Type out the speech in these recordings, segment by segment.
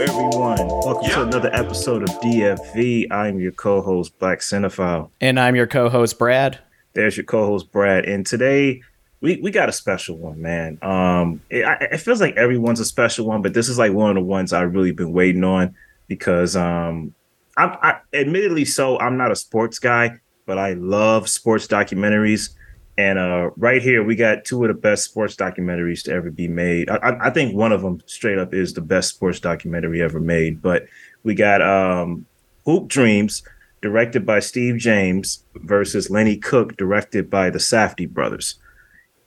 everyone. Welcome to another episode of DFV. I'm your co-host, Blak Cinephile. And I'm your co-host, Brad. There's your co-host, Brad. And today we, we got a special one, man. Um, it, it feels like everyone's a special one, but this is like one of the ones I've really been waiting on because, um, I'm I, admittedly so. I'm not a sports guy, but I love sports documentaries. And uh, right here, we got two of the best sports documentaries to ever be made. I, I, think one of them, straight up, is the best sports documentary ever made. But we got um, Hoop Dreams, directed by Steve James, versus Lenny Cooke, directed by the Safdie brothers.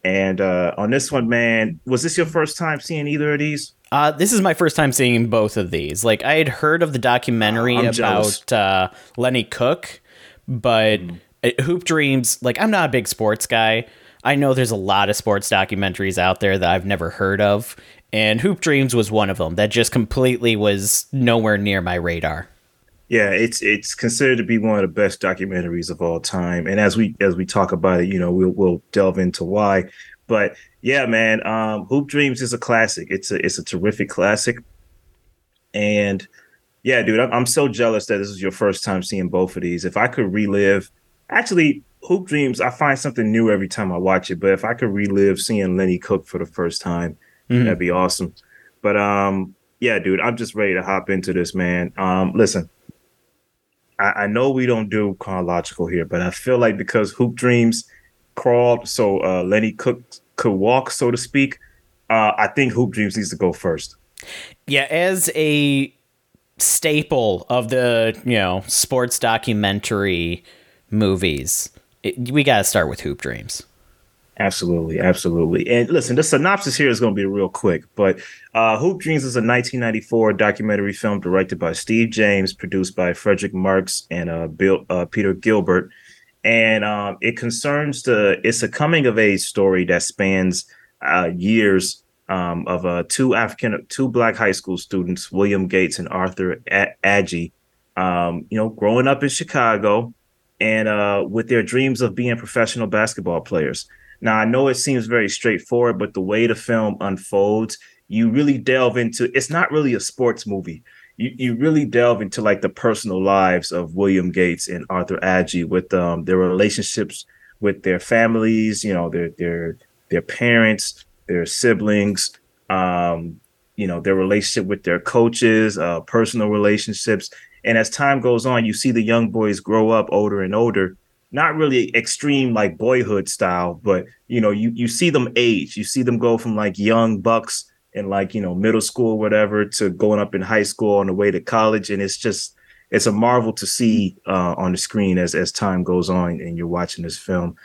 And uh, on this one, man, was this your first time seeing either of these? Uh, this is my first time seeing both of these. Like I had heard of the documentary uh, about uh, Lenny Cooke, but. Mm Hoop Dreams, like I'm not a big sports guy. I know there's a lot of sports documentaries out there that I've never heard of, and Hoop Dreams was one of them that just completely was nowhere near my radar. Yeah, it's it's considered to be one of the best documentaries of all time, and as we as we talk about it, you know, we'll we'll delve into why. But yeah, man, um, Hoop Dreams is a classic. It's a it's a terrific classic, and yeah, dude, I'm, I'm so jealous that this is your first time seeing both of these. If I could relive actually Hoop Dreams, I find something new every time I watch it. But if I could relive seeing Lenny Cooke for the first time, mm-hmm. that'd be awesome. But um, yeah, dude, I'm just ready to hop into this, man. Um, listen, I, I know we don't do chronological here, but I feel like because Hoop Dreams crawled so uh, Lenny Cook could walk, so to speak, uh, I think Hoop Dreams needs to go first. Yeah, as a staple of the you know sports documentary movies, it, we got to start with Hoop Dreams. Absolutely, absolutely. And listen, the synopsis here is going to be real quick, but uh, Hoop Dreams is a 1994 documentary film directed by Steve James, produced by Frederick Marx and uh, Bill uh, Peter Gilbert, and um, it concerns the. It's a coming of age story that spans uh, years um, of uh, two African, two black high school students, William Gates and Arthur a-. Um, you know, growing up in Chicago, and uh, with their dreams of being professional basketball players. Now, I know it seems very straightforward, but the way the film unfolds, you really delve into it's not really a sports movie. You, you really delve into like the personal lives of William Gates and Arthur Agee with um, their relationships with their families, you know, their their their parents, their siblings, um, you know, their relationship with their coaches, uh, personal relationships, and as time goes on, you see the young boys grow up older and older, not really extreme like boyhood style, but you know, you you see them age. You see them go from like young bucks in like, you know, middle school, whatever, to going up in high school on the way to college. And it's just it's a marvel to see uh, on the screen as as time goes on and you're watching this film.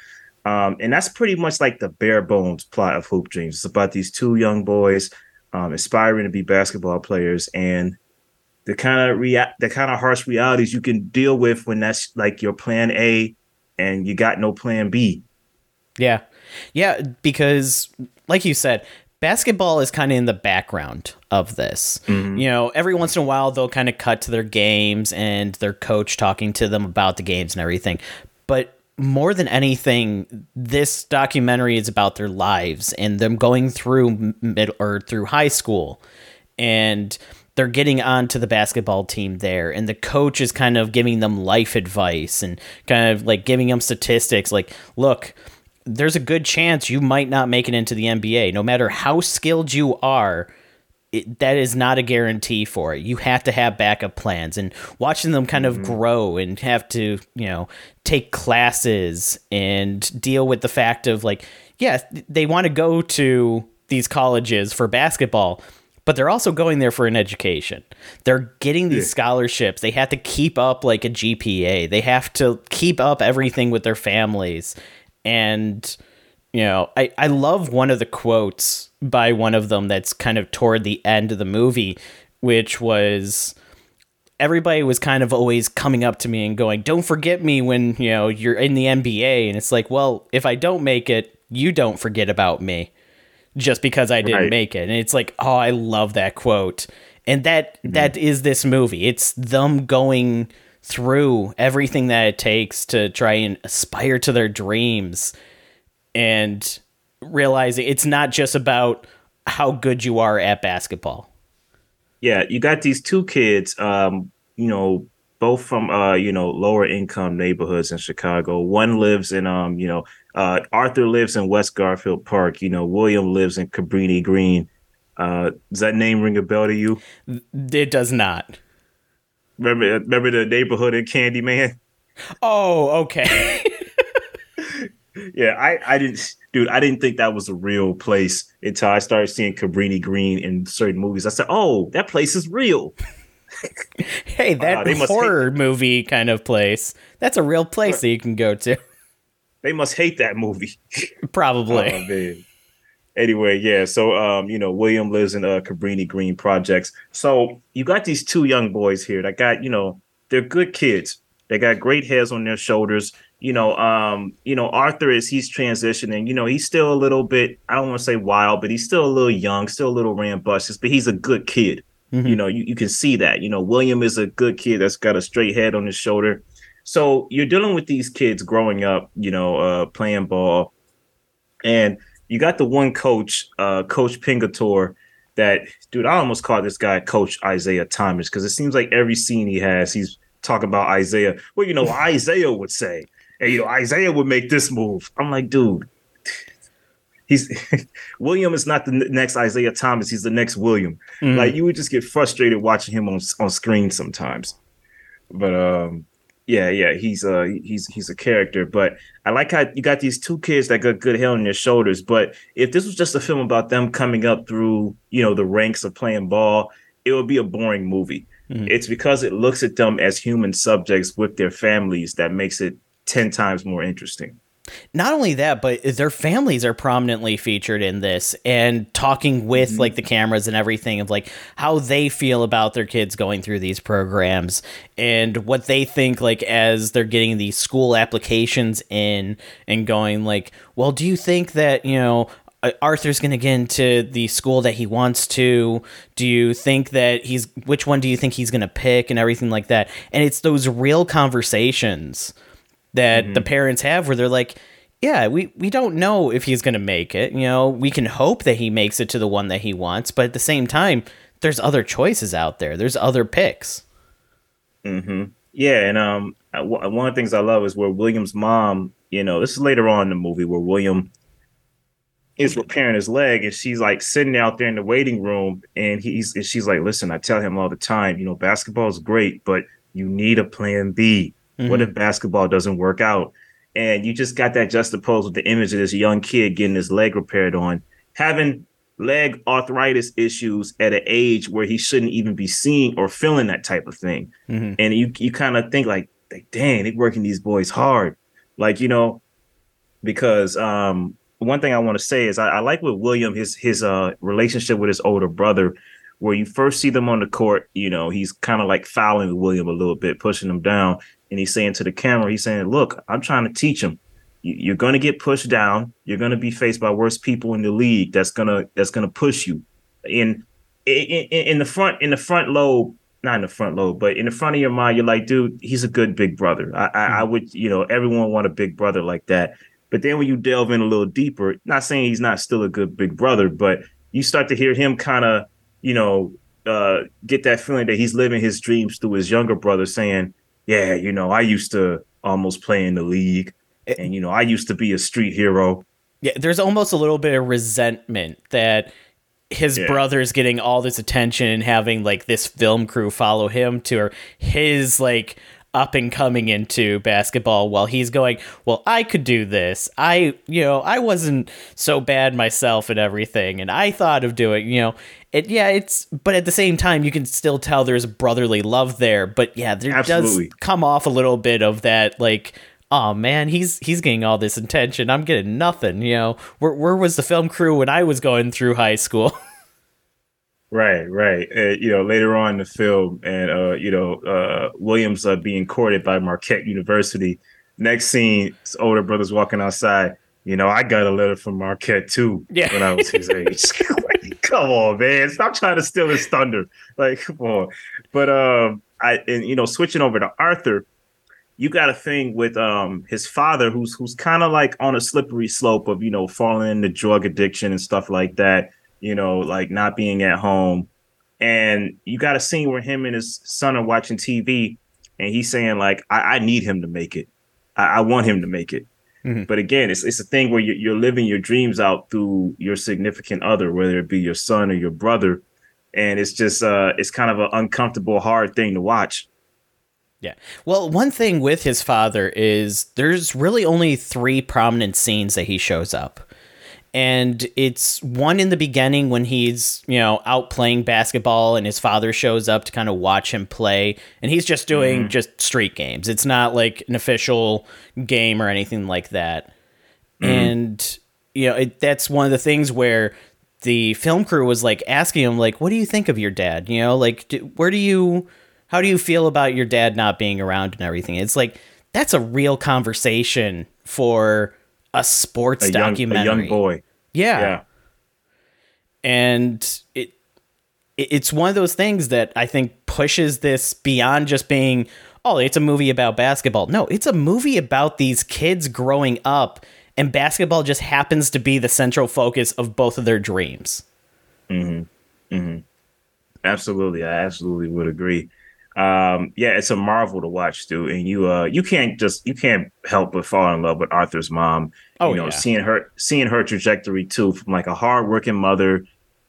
Um, and that's pretty much like the bare bones plot of Hoop Dreams. It's about these two young boys um, aspiring to be basketball players, and the kind of react the kind of harsh realities you can deal with when that's like your plan A and you got no plan B. Yeah. Yeah, because like you said, basketball is kind of in the background of this. Mm-hmm. You know, every once in a while they'll kind of cut to their games and their coach talking to them about the games and everything. But more than anything, this documentary is about their lives and them going through mid or through high school and they're getting onto the basketball team there and the coach is kind of giving them life advice and kind of like giving them statistics like look there's a good chance you might not make it into the NBA no matter how skilled you are it, that is not a guarantee for it. You have to have backup plans and watching them kind of mm-hmm. grow and have to, you know, take classes and deal with the fact of like, yeah, they want to go to these colleges for basketball, but they're also going there for an education. They're getting these yeah. scholarships. They have to keep up like a GPA. They have to keep up everything with their families. And you know, I I love one of the quotes by one of them that's kind of toward the end of the movie, which was everybody was kind of always coming up to me and going, "Don't forget me when, you know, you're in the NBA." And it's like, "Well, if I don't make it, you don't forget about me." Just because I didn't right. make it. And it's like, oh, I love that quote. And that, mm-hmm. that is this movie. It's them going through everything that it takes to try and aspire to their dreams and realizing it's not just about how good you are at basketball. yeah, you got these two kids, um, you know, both from uh, you know, lower income neighborhoods in Chicago. One lives in um, you know, uh Arthur lives in West Garfield Park, you know, William lives in Cabrini Green. Uh does that name ring a bell to you? It does not. Remember remember the neighborhood in Candyman? Oh, okay. yeah, I I didn't dude, I didn't think that was a real place until I started seeing Cabrini Green in certain movies. I said, "Oh, that place is real." hey, that uh, horror movie kind of place. That's a real place that you can go to. They must hate that movie. Probably. oh, anyway, yeah. So, um, you know, William lives in uh, Cabrini Green projects. So you got these two young boys here that got, you know, they're good kids. They got great heads on their shoulders you know, um, you know, Arthur is he's transitioning. You know, he's still a little bit, I don't want to say wild, but he's still a little young, still a little rambunctious, but he's a good kid. Mm-hmm. You know, you, you can see that. You know, William is a good kid that's got a straight head on his shoulder. So you're dealing with these kids growing up, you know, uh, playing ball. And you got the one coach, uh, Coach Pingatore, that dude, I almost call this guy Coach Isaiah Thomas because it seems like every scene he has, he's talking about Isaiah. Well, you know, Isaiah would say hey, you know, Isaiah would make this move. I'm like, dude, he's William is not the next Isaiah Thomas. He's the next William. Mm. Like you would just get frustrated watching him on on screen sometimes. But um, yeah, yeah, he's a he's he's a character. But I like how you got these two kids that got good head on their shoulders. But if this was just a film about them coming up through you know the ranks of playing ball, it would be a boring movie. Mm-hmm. It's because it looks at them as human subjects with their families that makes it 10 times more interesting. Not only that, but their families are prominently featured in this and talking with mm-hmm. like the cameras and everything of like how they feel about their kids going through these programs and what they think like as they're getting these school applications in and going like, well, do you think that, you know, uh, Arthur's going to get into the school that he wants to? Do you think that he's which one do you think he's going to pick and everything like that? And it's those real conversations that mm-hmm. the parents have where they're like, yeah, we, we don't know if he's going to make it. You know, we can hope that he makes it to the one that he wants, but at the same time, there's other choices out there. There's other picks. Mm-hmm. Yeah, and um, one of the things I love is where William's mom. You know, this is later on in the movie where William is repairing his leg, and she's like sitting out there in the waiting room, and he's and she's like, "Listen, I tell him all the time, you know, basketball is great, but you need a plan B. Mm-hmm. What if basketball doesn't work out? And you just got that juxtaposed with the image of this young kid getting his leg repaired on, having leg arthritis issues at an age where he shouldn't even be seeing or feeling that type of thing. Mm-hmm. And you you kind of think like, like, dang, they're working these boys hard. Like, you know, because um one thing I want to say is I, I, like with William his his uh relationship with his older brother, where you first see them on the court, you know, he's kind of like fouling William a little bit, pushing him down and he's saying to the camera, he's saying, "Look, I'm trying to teach him. You're going to get pushed down. You're going to be faced by worse people in the league. That's gonna that's gonna push you. In, in in the front in the front lobe, not in the front lobe, but in the front of your mind, you're like, dude, he's a good big brother. I, I, I would, you know, everyone want a big brother like that. But then when you delve in a little deeper, not saying he's not still a good big brother, but you start to hear him kind of, you know, uh, get that feeling that he's living his dreams through his younger brother, saying, yeah, you know, I used to almost play in the league, eh, and you know, I used to be a street hero. Yeah, there's almost a little bit of resentment that his yeah. brother's getting all this attention and having like this film crew follow him to his like up and coming into basketball while he's going, well, I could do this. I, you know, I wasn't so bad myself and everything. And I thought of doing, you know, it, yeah, it's, but at the same time, you can still tell there's brotherly love there. But yeah, there Absolutely. does come off a little bit of that, like, oh man, he's he's getting all this attention. I'm getting nothing. You know, where where was the film crew when I was going through high school? Right, right. Uh, you know, later on in the film, and uh, you know, uh, Williams uh, being courted by Marquette University. Next scene, his older brother's walking outside. You know, I got a letter from Marquette too yeah. when I was his age. come on, man, stop trying to steal his thunder. Like, come on. But um, I and you know, switching over to Arthur, you got a thing with um his father who's who's kind of like on a slippery slope of you know falling into drug addiction and stuff like that you know, like not being at home. And you got a scene where him and his son are watching TV, and he's saying like, "I, I need him to make it. I, I want him to make it." Mm-hmm. But again, it's it's a thing where you're, you're living your dreams out through your significant other, whether it be your son or your brother, and it's just uh, it's kind of an uncomfortable, hard thing to watch. Yeah. Well, one thing with his father is there's really only three prominent scenes that he shows up and it's one in the beginning when he's you know out playing basketball and his father shows up to kind of watch him play and he's just doing mm-hmm. just street games it's not like an official game or anything like that mm-hmm. and you know it, that's one of the things where the film crew was like asking him like what do you think of your dad you know like do, where do you how do you feel about your dad not being around and everything it's like that's a real conversation for a sports a young, documentary. A young boy. Yeah. Yeah. And it it's one of those things that I think pushes this beyond just being, oh, it's a movie about basketball. No, it's a movie about these kids growing up, and basketball just happens to be the central focus of both of their dreams. Mm-hmm. Mm-hmm. Absolutely, I absolutely would agree um, yeah, it's a marvel to watch, dude. And you, uh, you can't just you can't help but fall in love with Arthur's mom. Oh, you know, yeah. seeing her seeing her trajectory too, from like a hardworking mother.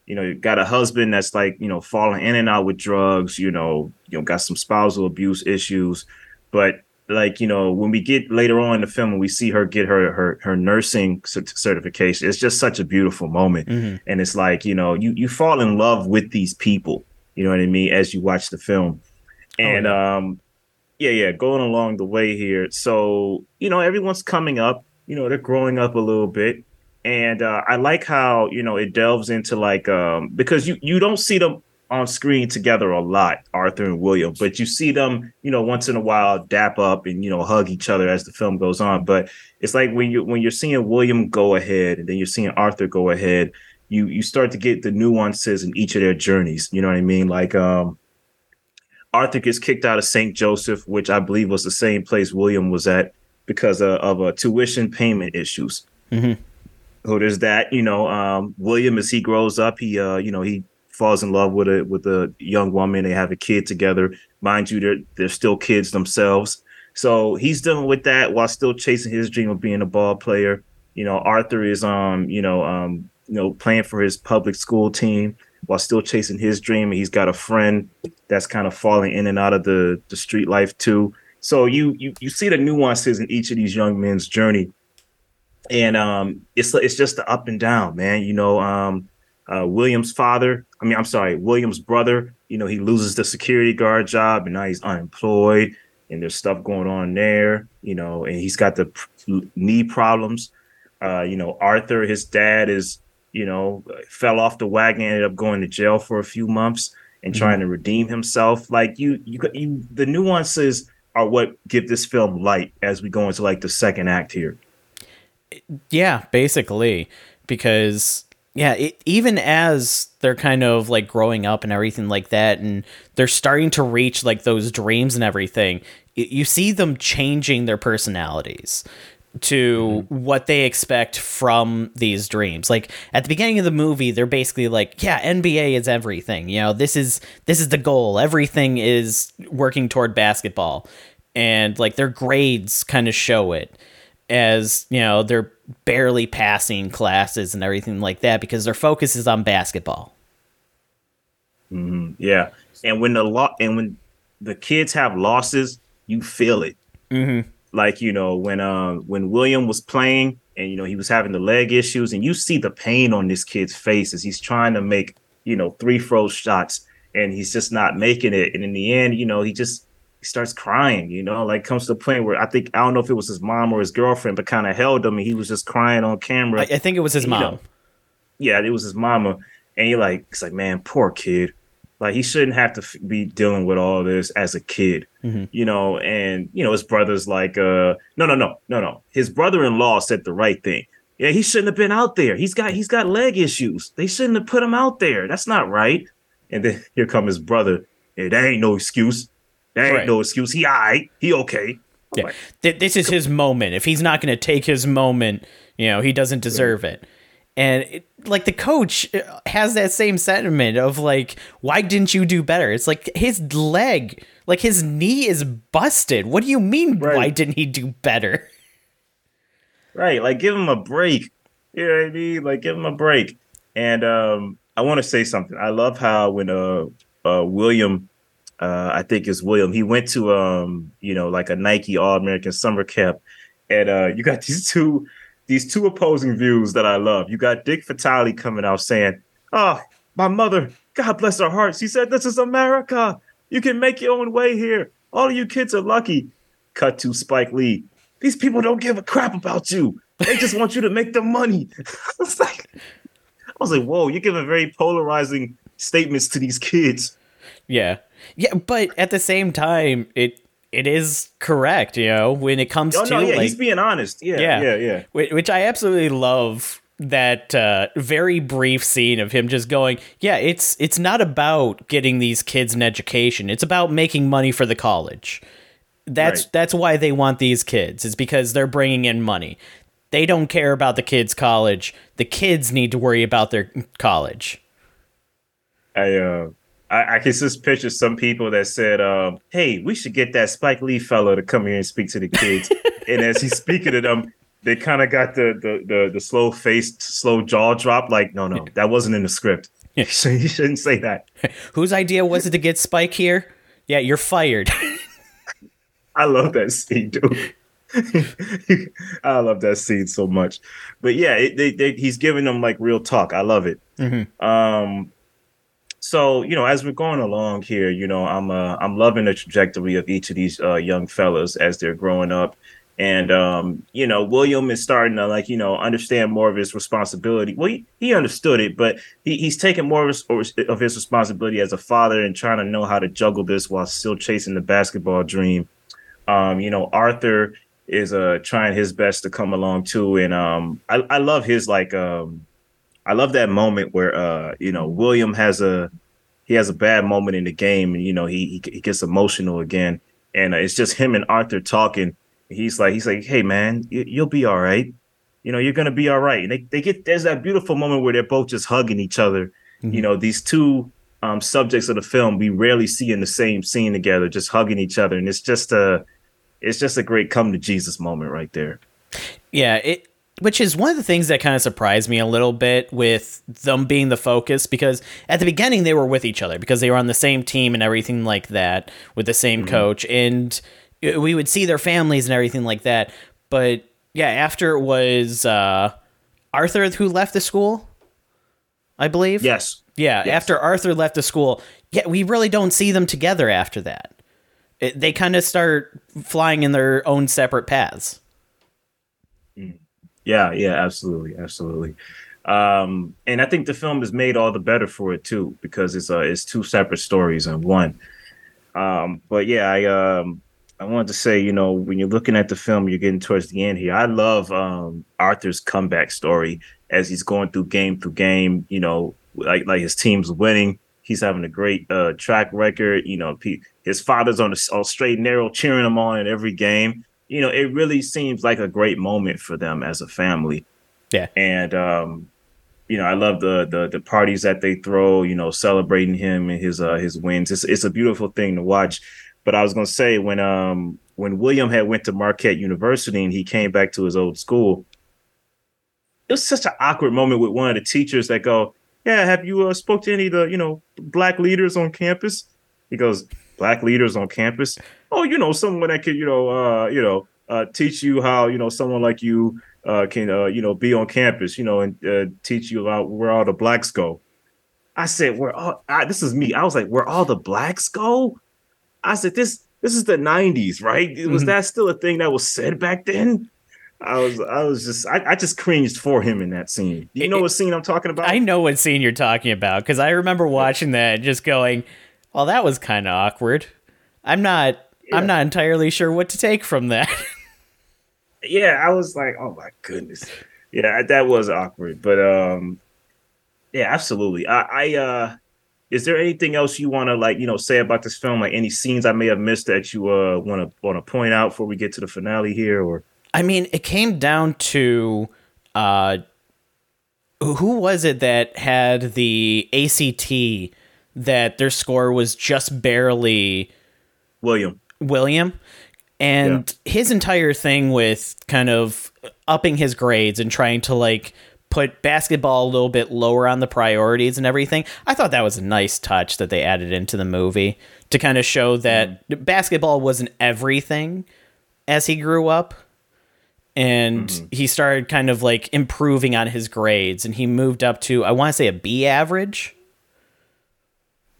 You know, you got a husband that's like you know falling in and out with drugs. You know, you know, got some spousal abuse issues, but like you know when we get later on in the film and we see her get her her her nursing certification it's just such a beautiful moment mm-hmm. and it's like you know you you fall in love with these people you know what i mean as you watch the film and oh, yeah. um yeah yeah going along the way here. So you know everyone's coming up you know they're growing up a little bit. And uh, i like how you know it delves into like um because you you don't see them on screen together a lot arthur and william but you see them you know once in a while dap up and you know hug each other as the film goes on. But it's like when you when you're seeing william go ahead and then you're seeing arthur go ahead you you start to get the nuances in each of their journeys. You know what i mean? Like um Arthur gets kicked out of St. Joseph, which I believe was the same place William was at because of, of uh, tuition payment issues. Mm-hmm. So there's that. You know, um, William as he grows up, he uh, you know he falls in love with a with a young woman. They have a kid together. Mind you, they're they're still kids themselves. So he's dealing with that while still chasing his dream of being a ball player. You know, Arthur is um you know um you know playing for his public school team while still chasing his dream. He's got a friend that's kind of falling in and out of the the street life too. So you you you see the nuances in each of these young men's journey, and um, it's it's just the up and down, man. You know, um, uh, William's father. I mean, I'm sorry, William's brother. You know, he loses the security guard job, and now he's unemployed, and there's stuff going on there. You know, and he's got the knee problems. Uh, you know, Arthur, his dad is you know, fell off the wagon, ended up going to jail for a few months and mm-hmm. trying to redeem himself. Like you, you, you, the nuances are what give this film light as we go into like the second act here. Yeah, basically, because yeah, it, even as they're kind of like growing up and everything like that, and they're starting to reach like those dreams and everything, you see them changing their personalities to mm-hmm. what they expect from these dreams. Like at the beginning of the movie, they're basically like, yeah, NBA is everything. You know, this is this is the goal. Everything is working toward basketball. And like their grades kind of show it as, you know, they're barely passing classes and everything like that because their focus is on basketball. Mm-hmm. Yeah. And when the law and when the kids have losses, you feel it. Mm-hmm like you know when uh when William was playing and you know he was having the leg issues and you see the pain on this kid's face as he's trying to make you know three throw shots and he's just not making it and in the end you know he just he starts crying you know like comes to the point where I think I don't know if it was his mom or his girlfriend but kind of held him and he was just crying on camera. I, I think it was his and, mom. You know, yeah, it was his mama and you're like it's like man poor kid like he shouldn't have to f- be dealing with all this as a kid, mm-hmm. you know. And you know his brother's like, uh, no, no, no, no, no. His brother-in-law said the right thing. Yeah, he shouldn't have been out there. He's got he's got leg issues. They shouldn't have put him out there. That's not right. And then here come his brother. That ain't no excuse. That ain't right. no excuse. He all right. He okay. Yeah. Like, this is his moment. If he's not going to take his moment, you know, he doesn't deserve it. And it, like the coach uh, has that same sentiment of like why didn't you do better? It's like his leg like his knee is busted. What do you mean right. why didn't he do better? Right like give him a break. You know what i mean? Like give him a break. And um i want to say something. I love how when uh, uh william uh i think it's william he went to um you know like a nike all-american summer camp. And uh you got these two these two opposing views that I love. You got Dick Vitale coming out saying, "Oh, my mother, God bless her heart. She said this is America. You can make your own way here. All of you kids are lucky." Cut to Spike Lee. These people don't give a crap about you. They just want you to make the money. Like, I was like, whoa, you're giving very polarizing statements to these kids. Yeah. Yeah, but at the same time, it it is correct, you know, when it comes oh, to no, yeah, like, he's being honest. Yeah, yeah, yeah, yeah. Which I absolutely love that uh, very brief scene of him just going, "Yeah, it's it's not about getting these kids an education. It's about making money for the college. That's right. that's why they want these kids. It's because they're bringing in money. They don't care about the kids' college. The kids need to worry about their college." I uh I, I can just picture some people that said, um, "Hey, we should get that Spike Lee fellow to come here and speak to the kids." and as he's speaking to them, they kind of got the, the the the slow faced, slow jaw drop. Like, no, no, that wasn't in the script. Yeah. you shouldn't say that. Whose idea was it to get Spike here? Yeah, you're fired. I love that scene, dude. I love that scene so much. But yeah, it, they, they, he's giving them like real talk. I love it. Mm-hmm. Um, so you know as we're going along here you know i'm uh, i'm loving the trajectory of each of these uh, young fellas as they're growing up. And um, you know william is starting to like you know understand more of his responsibility. Well he, he understood it but he, he's taking more of his, of his responsibility as a father and trying to know how to juggle this while still chasing the basketball dream. Um, you know arthur is uh trying his best to come along too. And um i, I love his like um I love that moment where uh, you know William has a he has a bad moment in the game, and you know he he, he gets emotional again, and uh, it's just him and Arthur talking. He's like he's like, hey man, you, will be all right. You know you're gonna be all right. And they they get there's that beautiful moment where they're both just hugging each other. Mm-hmm. You know these two um, subjects of the film we rarely see in the same scene together, just hugging each other, and it's just a it's just a great come to Jesus moment right there. Yeah, it which is one of the things that kind of surprised me a little bit with them being the focus because at the beginning they were with each other because they were on the same team and everything like that with the same mm-hmm. coach and we would see their families and everything like that but yeah after it was uh, arthur who left the school i believe yes yeah yes. after arthur left the school yeah we really don't see them together after that it, they kind of start flying in their own separate paths. Yeah, yeah, absolutely, absolutely. Um, and I think the film is made all the better for it too because it's uh it's two separate stories in one. Um, but yeah, I um I wanted to say, you know, when you're looking at the film, you're getting towards the end here. I love um Arthur's comeback story as he's going through game through game. You know, like like his team's winning. He's having a great uh, track record. You know, his father's on on straight and narrow cheering him on in every game you know, it really seems like a great moment for them as a family. Yeah. And um, you know, I love the the the parties that they throw, you know, celebrating him and his uh his wins. It's it's a beautiful thing to watch. But I was gonna say when um when William had went to Marquette University and he came back to his old school, it was such an awkward moment with one of the teachers that go, Yeah, have you uh, spoke to any of the, you know, black leaders on campus? He goes, Black leaders on campus oh, you know, someone that could, you know, uh, you know, uh, teach you how, you know, someone like you uh, can, uh, you know, be on campus, you know, and uh, teach you about where all the blacks go. I said, where all, I, this is me. I was like, where all the blacks go? I said, this, this is the '90s, right? Mm-hmm. Was that still a thing that was said back then? I was, I was just, I, I just cringed for him in that scene. Do you know what scene I'm talking about? I know what scene you're talking about because I remember watching that and just going, "Well, that was kind of awkward." I'm not yeah. I'm not entirely sure what to take from that. yeah, I was like, oh my goodness. Yeah, that was awkward. But um yeah, absolutely. I, I uh is there anything else you want to like, you know, say about this film? Like any scenes I may have missed that you uh want to want to point out before we get to the finale here or I mean, it came down to uh who was it that had the ACT that their score was just barely William. William. And yeah. his entire thing with kind of upping his grades and trying to like put basketball a little bit lower on the priorities and everything. I thought that was a nice touch that they added into the movie to kind of show that mm. basketball wasn't everything as he grew up. And mm-hmm. he started kind of like improving on his grades and he moved up to, I want to say, a B average.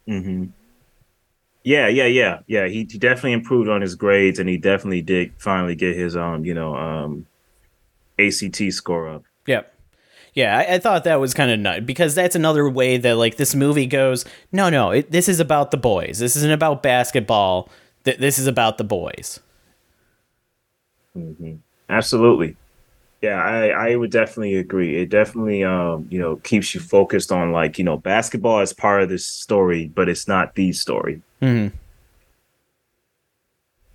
Mm-hmm. Yeah, yeah, yeah, yeah. He, he definitely improved on his grades, and he definitely did finally get his um, you know, um, ACT score up. Yep. Yeah, I, I, thought that was kind of nut because that's another way that like this movie goes. No, no, it, this is about the boys. This isn't about basketball. Th- this is about the boys. Mm-hmm. Absolutely. Yeah, I, I would definitely agree. It definitely um, you know, keeps you focused on like, you know, basketball is part of this story, but it's not the story. Mm-hmm.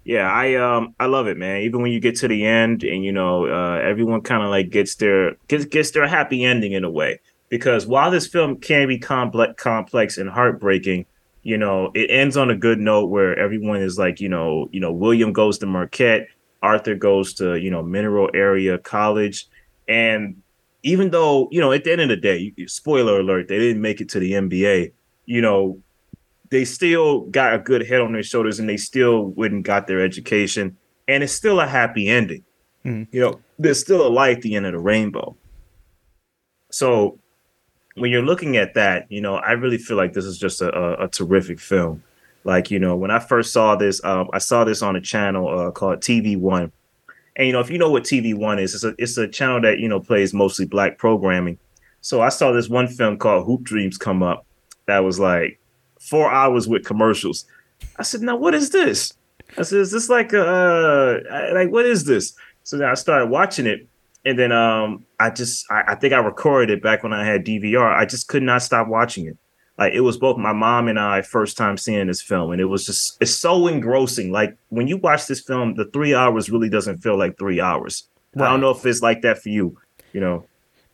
Yeah, I um I love it, man. Even when you get to the end and you know, uh everyone kind of like gets their gets gets their happy ending in a way. Because while this film can be complex complex and heartbreaking, you know, it ends on a good note where everyone is like, you know, you know, William goes to Marquette, Arthur goes to, you know, Mineral Area College. And even though, you know, at the end of the day, spoiler alert, they didn't make it to the NBA, you know, they still got a good head on their shoulders and they still wouldn't got their education. And it's still a happy ending. Mm-hmm. You know, there's still a light at the end of the rainbow. So when you're looking at that, you know, I really feel like this is just a, a, a terrific film. Like, you know, when I first saw this, um, I saw this on a channel uh, called TV One. And you know, if you know what TV One is, it's a it's a channel that you know plays mostly black programming. So I saw this one film called Hoop Dreams come up that was like four hours with commercials. I said, "Now what is this?" I said, "Is this like a uh, like what is this?" So then I started watching it, and then um, I just I, I think I recorded it back when I had DVR. I just could not stop watching it. Like it was both my mom and I first time seeing this film, and it was just it's so engrossing. Like when you watch this film, the three hours really doesn't feel like three hours. Right. I don't know if it's like that for you. You know.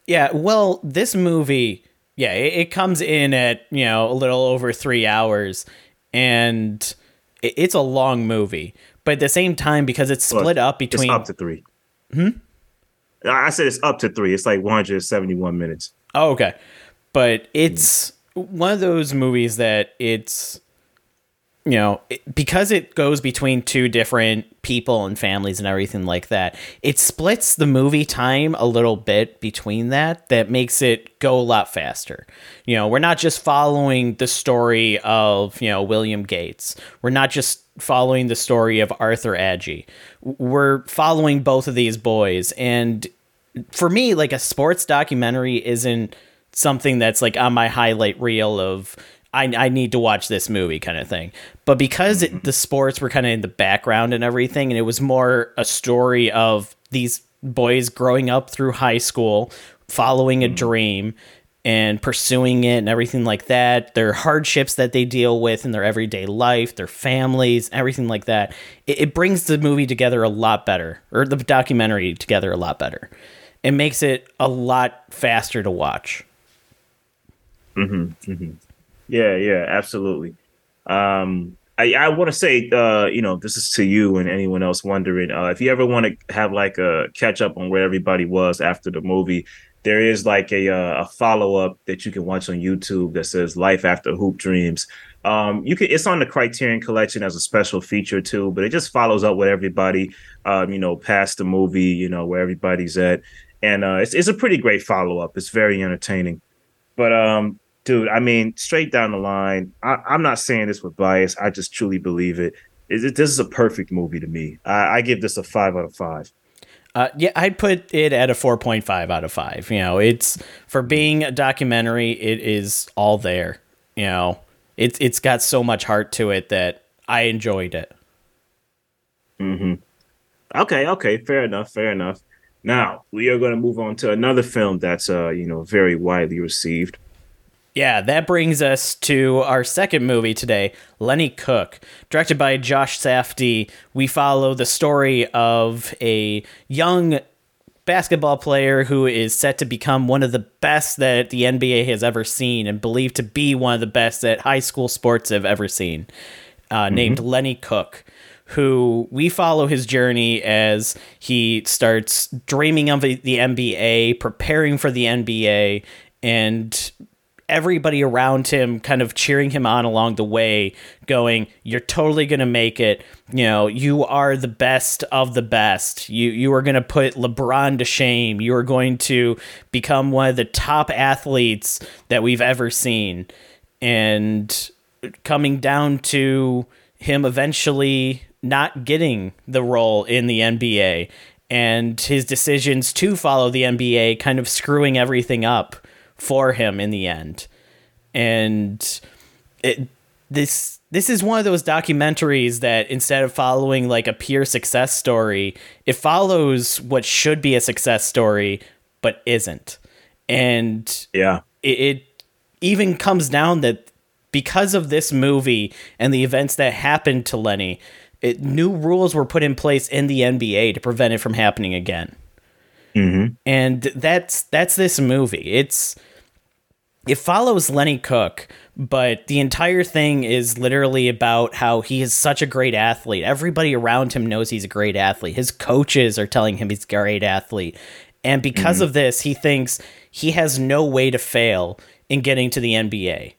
Yeah. Well, this movie yeah, it, it, comes in at you know a little over three hours, and it, it's a long movie. But at the same time, because it's split Look, up between up to three. Hmm. I said it's up to three. It's like 171 minutes. Oh, okay. But it's mm. One of those movies that it's you know, because it goes between two different people and families and everything like that, it splits the movie time a little bit between that, that makes it go a lot faster. You know, we're not just following the story of, you know, William Gates. We're not just following the story of Arthur Agee. We're following both of these boys. And for me, like a sports documentary isn't something that's like on my highlight reel of I, I need to watch this movie kind of thing. But because it, the sports were kind of in the background and everything, and it was more a story of these boys growing up through high school, following a mm-hmm. dream and pursuing it and everything like that, their hardships that they deal with in their everyday life, their families, everything like that, it, it brings the movie together a lot better, or the documentary together a lot better. It makes it a lot faster to watch. Mm-hmm, mm-hmm. Yeah, yeah, absolutely. Um, I, I want to say, uh, you know, this is to you and anyone else wondering. Uh, if you ever want to have like a catch up on where everybody was after the movie, there is like a uh, a follow up that you can watch on YouTube that says "Life After Hoop Dreams." Um, you can it's on the Criterion Collection as a special feature too, but it just follows up with everybody, um, you know, past the movie, you know, where everybody's at, and uh, it's it's a pretty great follow up. It's very entertaining, but um, dude, I mean, straight down the line, I, am not saying this with bias. I just truly believe it. Is it this is a perfect movie to me. I, I give this a five out of five. Uh, yeah, I'd put it at a 4.5 out of 5. You know, it's for being a documentary, it is all there. You know, it's it's got so much heart to it that I enjoyed it. Mhm. Okay, okay, fair enough, fair enough. Now, we are going to move on to another film that's uh, you know, very widely received. Yeah, that brings us to our second movie today, Lenny Cooke. Directed by Josh Safdie, we follow the story of a young basketball player who is set to become one of the best that the NBA has ever seen and believed to be one of the best that high school sports have ever seen, uh, mm-hmm. named Lenny Cooke. Who we follow his journey as he starts dreaming of the NBA, preparing for the NBA, and everybody around him kind of cheering him on along the way, going, "You're totally gonna make it. You know, you are the best of the best. You you are gonna put LeBron to shame. You are going to become one of the top athletes that we've ever seen." And coming down to him eventually not getting the role in the NBA and his decisions to follow the NBA kind of screwing everything up for him in the end. And it, this this is one of those documentaries that instead of following like a pure success story, it follows what should be a success story but isn't. And yeah, it, it even comes down that because of this movie and the events that happened to Lenny, it, new rules were put in place in the NBA to prevent it from happening again. Mm-hmm. And that's that's this movie. It's it follows Lenny Cooke, but the entire thing is literally about how he is such a great athlete. Everybody around him knows he's a great athlete. His coaches are telling him he's a great athlete. And because mm-hmm. of this, he thinks he has no way to fail in getting to the NBA.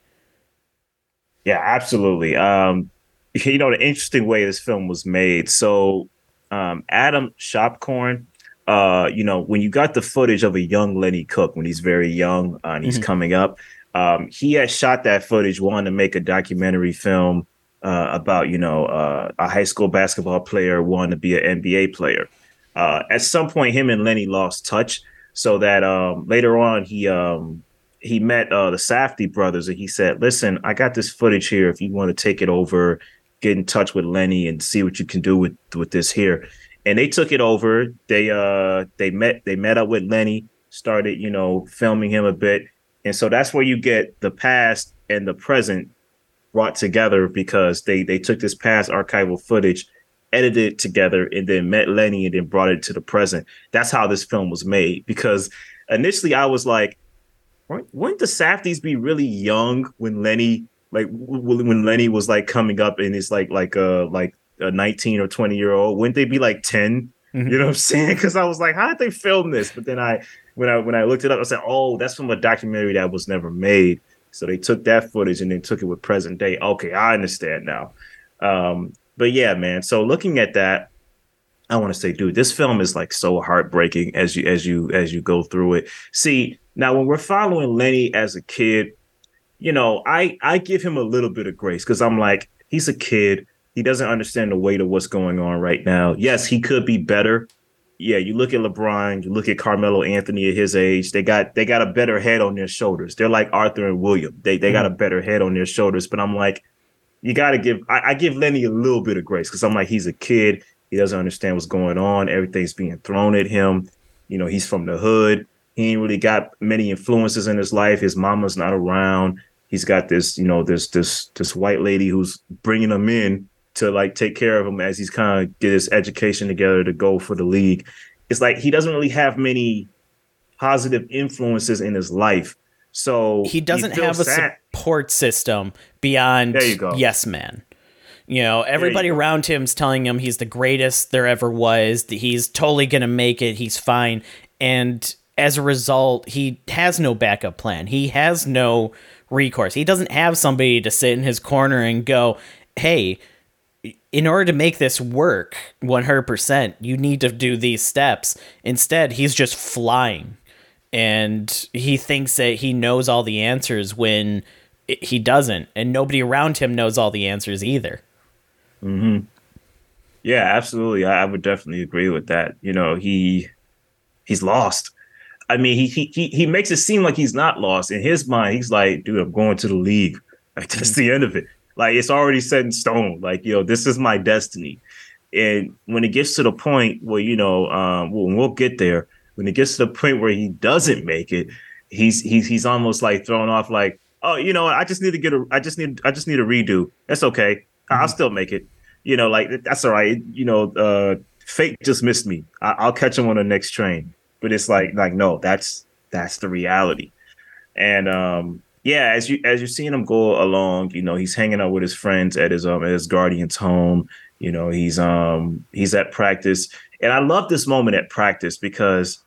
Yeah, absolutely. Um, you know, the interesting way this film was made. So, um, Adam Shopkorn, uh, you know, when you got the footage of a young Lenny Cooke when he's very young uh, and he's mm-hmm. coming up, um, he had shot that footage, wanting to make a documentary film uh, about, you know, uh, a high school basketball player wanting to be an NBA player. Uh, at some point, him and Lenny lost touch, so that um, later on he um, he met uh, the Safdie brothers and he said, "Listen, I got this footage here. If you want to take it over, get in touch with Lenny and see what you can do with with this here." and they took it over. They uh they met they met up with Lenny, started you know filming him a bit, and so that's where you get the past and the present brought together because they they took this past archival footage, edited it together, and then met Lenny and then brought it to the present. That's how this film was made. Because initially I was like, wouldn't the Safdies be really young when Lenny like when Lenny was like coming up and it's like like uh like a 19 or 20 year old, wouldn't they be like 10? Mm-hmm. You know what I'm saying? Because I was like, how did they film this? But then I, when I when I looked it up, I said, oh, that's from a documentary that was never made. So they took that footage and then took it with present day. Okay, I understand now. Um, but yeah, man. So looking at that, I want to say, dude, this film is like so heartbreaking as you as you as you go through it. See, now when we're following Lenny as a kid, you know, I I give him a little bit of grace because I'm like, he's a kid he doesn't understand the weight of what's going on right now. Yes, he could be better. Yeah, you look at LeBron, you look at Carmelo Anthony at his age, they got they got a better head on their shoulders. They're like Arthur and William. They they mm-hmm. got a better head on their shoulders. But I'm like, you gotta give I, I give Lenny a little bit of grace because I'm like, he's a kid. He doesn't understand what's going on. Everything's being thrown at him. You know, he's from the hood. He ain't really got many influences in his life. His mama's not around. He's got this, you know, this this this white lady who's bringing him in to like take care of him as he's kind of get his education together to go for the league. It's like he doesn't really have many positive influences in his life. So he doesn't have a support system beyond there you go. yes man. You know, everybody you around him's telling him he's the greatest there ever was, that he's totally going to make it, he's fine. And as a result, he has no backup plan. He has no recourse. He doesn't have somebody to sit in his corner and go, "Hey, in order to make this work 100%, you need to do these steps. Instead, he's just flying. And he thinks that he knows all the answers when he doesn't. And nobody around him knows all the answers either. Hmm. Yeah, absolutely. I, would definitely agree with that. You know, he he's lost. I mean, he he he makes it seem like he's not lost. In his mind, he's like, dude, I'm going to the league. Like that's the end of it. Like it's already set in stone. Like, you know, this is my destiny. And when it gets to the point where, you know, um, we'll, we'll get there. When it gets to the point where he doesn't make it, he's he's he's almost like thrown off like, oh, you know, I just need to get a I just need I just need a redo. That's okay. Mm-hmm. I'll still make it. You know, like that's all right. You know, uh fate just missed me. I, will catch him on the next train. But it's like like no, that's that's the reality. And um, yeah, as you as you're seeing him go along, you know, he's hanging out with his friends at his um at his guardian's home. You know, he's um he's at practice, and I love this moment at practice because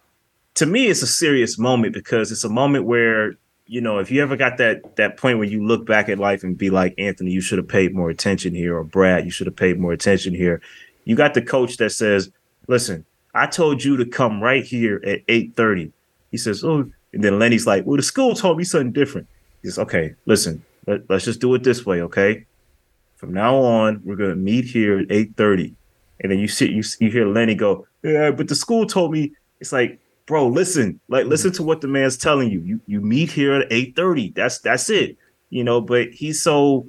to me it's a serious moment because it's a moment where you know if you ever got that that point where you look back at life and be like Anthony, you should have paid more attention here, or Brad, you should have paid more attention here. You got the coach that says, "Listen, I told you to come right here at eight thirty. He says, "Oh," and then Lenny's like, "Well, the school told me something different." He says, "Okay, listen, let, us just do it this way, okay? From now on, we're gonna meet here at eight thirty, and then you see you you hear Lenny go, "Yeah, but the school told me." It's like, bro, listen, like listen to what the man's telling you. You you meet here at eight thirty. That's that's it, you know. But he's so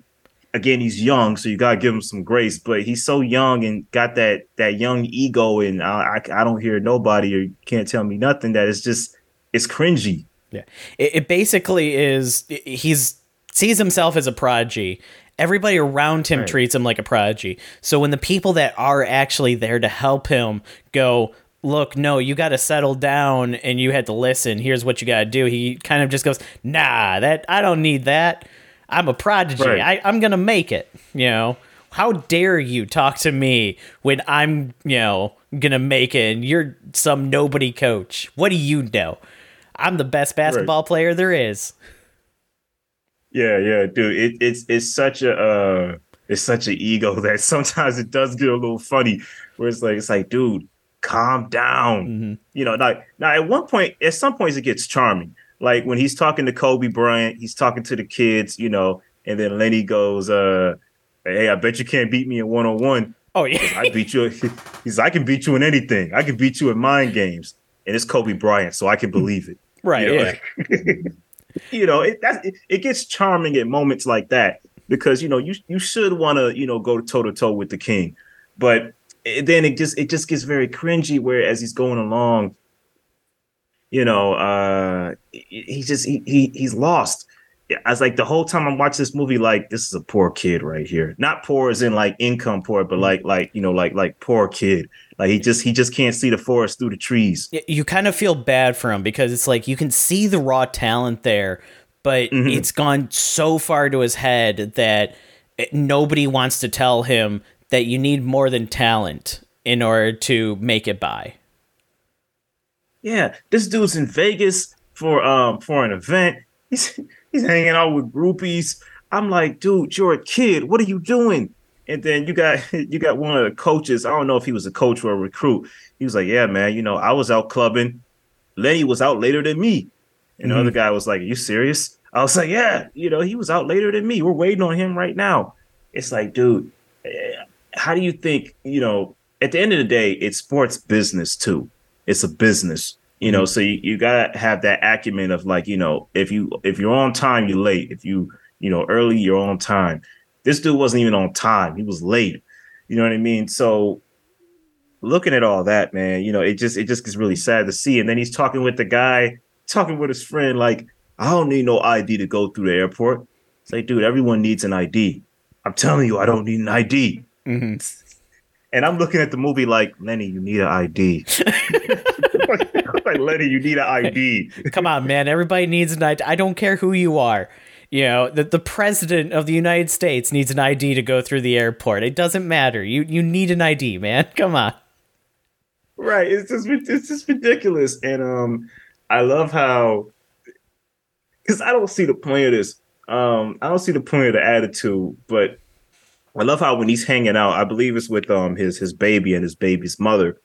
again, he's young, so you gotta give him some grace. But he's so young and got that that young ego, and I I, I don't hear nobody or can't tell me nothing. That it's just it's cringy. Yeah, it, it basically is. He's sees himself as a prodigy. Everybody around him right. treats him like a prodigy. So when the people that are actually there to help him go, look, no, you got to settle down and you had to listen. Here's what you got to do. He kind of just goes, nah, that I don't need that. I'm a prodigy. Right. I, I'm gonna make it. You know, how dare you talk to me when I'm, you know, gonna make it and you're some nobody coach. What do you know? I'm the best basketball right. player there is. Yeah, yeah, dude. It, it's it's such a uh, it's such an ego that sometimes it does get a little funny. Where it's like it's like, dude, calm down. Mm-hmm. You know, like now at one point, at some points, it gets charming like when he's talking to Kobe Bryant, he's talking to the kids, you know, and then Lenny goes, uh, "Hey, I bet you can't beat me in one on one." Oh yeah, I beat you. He's, I can beat you in anything. I can beat you in mind games, and it's Kobe Bryant, so I can believe it. Right. You know, yeah. you know, it, it, it gets charming at moments like that because you know you you should want to you know go toe to toe with the king, but then it just it just gets very cringy. Where as he's going along, you know, uh, he just he, he he's lost. I was like the whole time I'm watching this movie, like this is a poor kid right here. Not poor as in like income poor, but like like you know like like poor kid. Like he just he just can't see the forest through the trees. You kind of feel bad for him because it's like you can see the raw talent there, but mm-hmm. it's gone so far to his head that nobody wants to tell him that you need more than talent in order to make it by yeah, this dude's in Vegas for um for an event. He's he's hanging out with groupies. I'm like, dude, you're a kid. What are you doing? And then you got you got one of the coaches. I don't know if he was a coach or a recruit. He was like, yeah, man, you know, I was out clubbing. Lenny was out later than me. And mm-hmm. the other guy was like, Are you serious? I was like, Yeah, you know, he was out later than me. We're waiting on him right now. It's like, dude, eh, how do you think, you know, at the end of the day, it's sports business too it's a business you know mm-hmm. so you, you gotta have that acumen of like you know if you if you're on time you're late. If you you know early you're on time. This dude wasn't even on time. He was late. You know what i mean? So looking at all that man you know it just it just gets really sad to see. And then he's talking with the guy talking with his friend like i don't need no id to go through the airport. It's like dude everyone needs an id i'm telling you i don't need an id mm-hmm. And I'm looking at the movie like, Lenny, you need an ID. like, Lenny, you need an ID. Come on, man. Everybody needs an ID. I don't care who you are. You know, the, the president of the United States needs an ID to go through the airport. It doesn't matter. You you need an ID, man. Come on. Right. It's just it's just ridiculous. And um I love how because I don't see the point of this. Um, I don't see the point of the attitude, but I love how when he's hanging out, I believe it's with um his his baby and his baby's mother.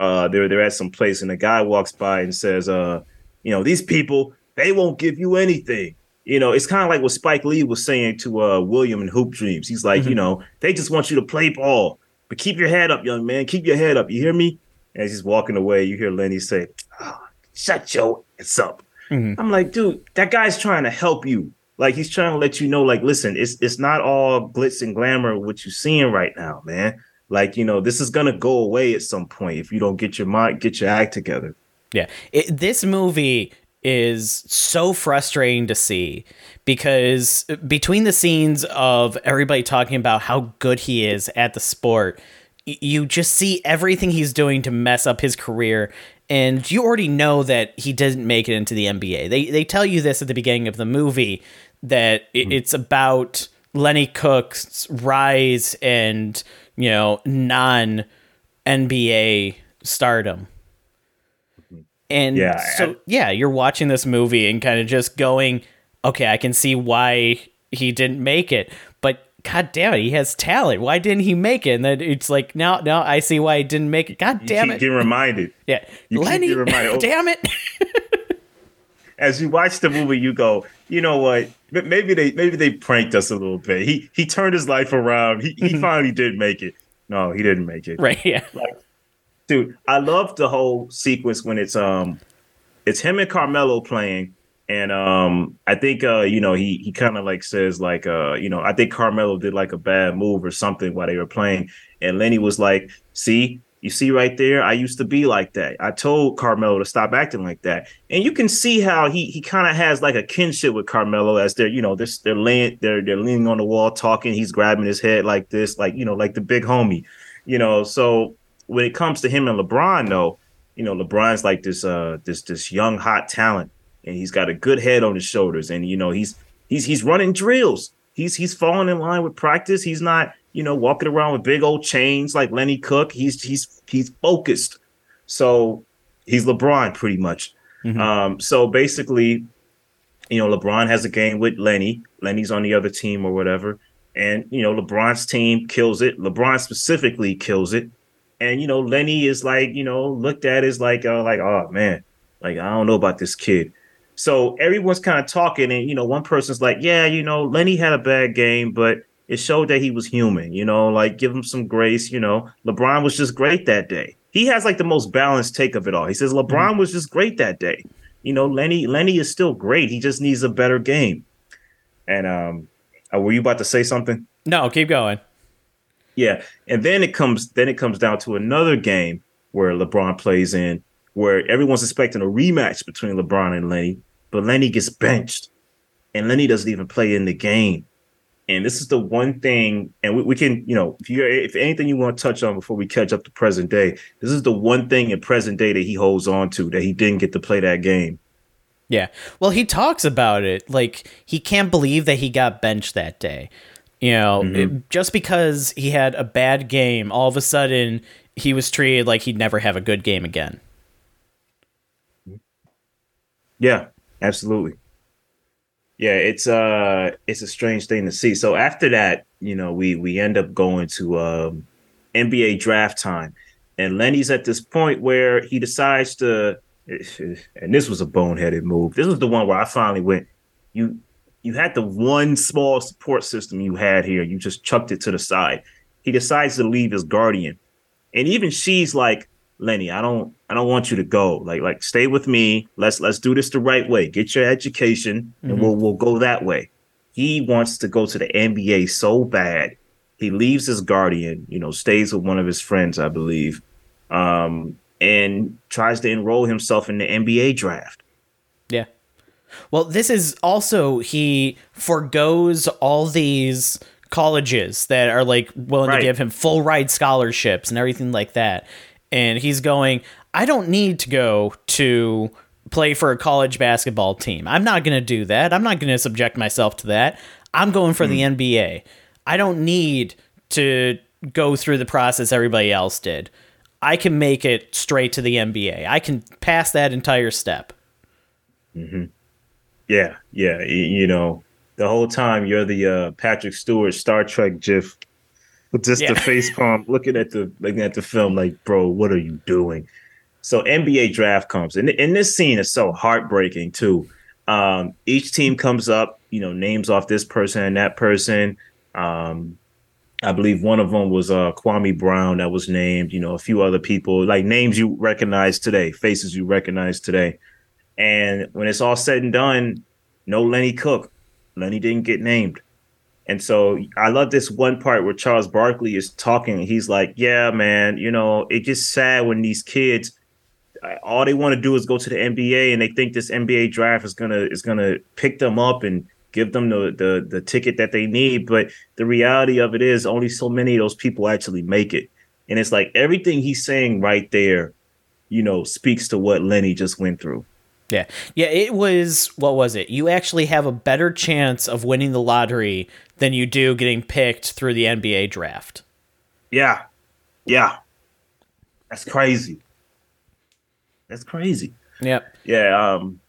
Uh, they're they're at some place, and a guy walks by and says, "Uh, you know, these people they won't give you anything." You know, it's kind of like what Spike Lee was saying to uh William in Hoop Dreams. He's like, mm-hmm. you know, they just want you to play ball, but keep your head up, young man. Keep your head up. You hear me? As he's walking away, you hear Lenny say, oh, "Shut your ass up." Mm-hmm. I'm like, dude, that guy's trying to help you. Like he's trying to let you know, like, listen, it's it's not all glitz and glamour what you're seeing right now, man. Like, you know, this is gonna go away at some point if you don't get your mind, get your act together. Yeah, it, this movie is so frustrating to see because uh, between the scenes of everybody talking about how good he is at the sport you just see everything he's doing to mess up his career and you already know that he didn't make it into the NBA. They they tell you this at the beginning of the movie that it, mm. it's about Lenny Cooke's rise and, you know, non NBA stardom. And yeah, so yeah, you're watching this movie and kind of just going, okay, I can see why he didn't make it. But God damn it, he has talent. Why didn't he make it? And then it's like, now, now I see why he didn't make it. God damn it. Getting reminded. Yeah, you Lenny. Reminded. damn it. As you watch the movie, you go, you know what? Maybe they maybe they pranked us a little bit. He he turned his life around. He he mm-hmm. finally did make it. No, he didn't make it. Right. Yeah. Like, dude, I love the whole sequence when it's um, it's him and Carmelo playing and um, I think uh, you know he he kind of like says like uh, you know I think Carmelo did like a bad move or something while they were playing, and Lenny was like, "See, you see right there, I used to be like that. I told Carmelo to stop acting like that." And you can see how he he kind of has like a kinship with Carmelo as they're you know they're they're laying they're they're leaning on the wall talking. He's grabbing his head like this, like you know like the big homie, you know. So when it comes to him and LeBron, though, you know LeBron's like this uh this this young hot talent and he's got a good head on his shoulders, and you know he's he's he's running drills. He's he's falling in line with practice. He's not you know walking around with big old chains like Lenny Cooke. He's he's he's focused. So he's LeBron pretty much. Mm-hmm. Um, so basically, you know, LeBron has a game with Lenny. Lenny's on the other team or whatever. And, you know, LeBron's team kills it. LeBron specifically kills it. And, you know, Lenny is like, you know, looked at as like, uh, like, oh man, like, I don't know about this kid. So everyone's kind of talking, and you know, one person's like, "Yeah, you know, Lenny had a bad game, but it showed that he was human. You know, like give him some grace. You know, LeBron was just great that day. He has like the most balanced take of it all. He says LeBron mm-hmm. was just great that day. You know, Lenny Lenny is still great. He just needs a better game. And um, uh, were you about to say something? No, keep going. Yeah, and then it comes then it comes down to another game where LeBron plays in where everyone's expecting a rematch between LeBron and Lenny, but Lenny gets benched and Lenny doesn't even play in the game. And this is the one thing, and we, we can, you know, if you if anything you want to touch on before we catch up to present day, this is the one thing in present day that he holds on to that he didn't get to play that game. Yeah. Well, he talks about it like he can't believe that he got benched that day. You know, mm-hmm. it, just because he had a bad game, all of a sudden he was treated like he'd never have a good game again. Yeah, absolutely. Yeah, it's uh it's a strange thing to see. So after that, you know, we we end up going to um NBA draft time. And Lenny's at this point where he decides to and this was a boneheaded move. This was the one where I finally went, you you had the one small support system you had here, you just chucked it to the side. He decides to leave his guardian. And even she's like, Lenny, I don't I don't want you to go. Like like stay with me. Let's let's do this the right way. Get your education and mm-hmm. we'll we'll go that way. He wants to go to the NBA so bad. He leaves his guardian, you know, stays with one of his friends, I believe. Um, and tries to enroll himself in the NBA draft. Yeah. Well, this is also he forgoes all these colleges that are like willing right. to give him full ride scholarships and everything like that and he's going, I don't need to go to play for a college basketball team. I'm not going to do that. I'm not going to subject myself to that. I'm going for mm. the hmm. NBA. I don't need to go through the process everybody else did. I can make it straight to the NBA. I can pass that entire step. Mm-hmm. Yeah, yeah. You know, the whole time you're the uh, Patrick Stewart Star Trek GIF with just yeah. the face palm looking at the looking at the film like, bro, what are you doing? So NBA draft comes, and in this scene is so heartbreaking too. Um, each team comes up, you know, names off this person and that person. Um, I believe one of them was uh, Kwame Brown that was named. You know, a few other people like names you recognize today, faces you recognize today. And when it's all said and done, no Lenny Cooke. Lenny didn't get named. And so I love this one part where Charles Barkley is talking. He's like, "Yeah, man, you know, it gets sad when these kids all they want to do is go to the NBA and they think this NBA draft is gonna is gonna pick them up and give them the the the ticket that they need. But the reality of it is only so many of those people actually make it. And it's like everything he's saying right there, you know, speaks to what Lenny just went through. Yeah. Yeah, it was what was it? You actually have a better chance of winning the lottery than you do getting picked through the NBA draft. Yeah. Yeah. That's crazy. That's crazy. Yep. Yeah. Um,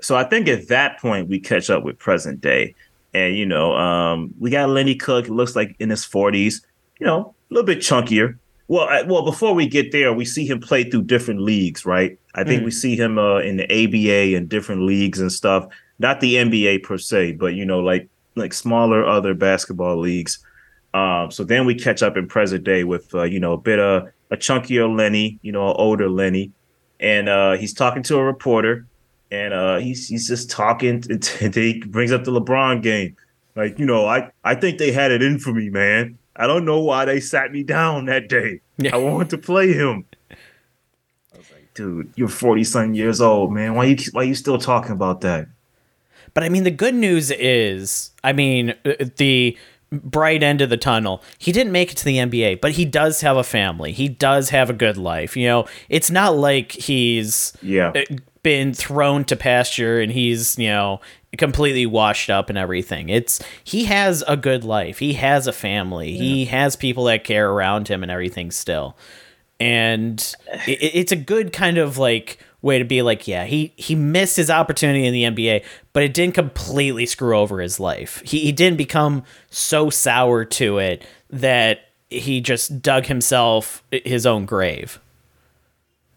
so I think at that point we catch up with present day. And you know, um, we got Lenny Cooke, looks like in his 40s, you know, a little bit chunkier. Well, I, well, before we get there, we see him play through different leagues, right? I think mm. we see him uh, in the ABA and different leagues and stuff. Not the NBA per se, but you know, like like smaller other basketball leagues. Um, so then we catch up in present day with uh, you know a bit of a chunkier Lenny, you know, an older Lenny, and uh, he's talking to a reporter, and uh, he's he's just talking, and he brings up the LeBron game, like you know, I I think they had it in for me, man. I don't know why they sat me down that day. I wanted to play him. I was like, dude, you're 40 something years old, man. Why you why you still talking about that? But I mean, the good news is, I mean, uh, the bright end of the tunnel. He didn't make it to the NBA, but he does have a family. He does have a good life. You know, it's not like he's yeah uh, been thrown to pasture and he's you know completely washed up and everything. It's he has a good life. He has a family. Yeah. He has people that care around him and everything still. And it, it's a good kind of like way to be like, yeah, he he missed his opportunity in the NBA, but it didn't completely screw over his life. He he didn't become so sour to it that he just dug himself his own grave.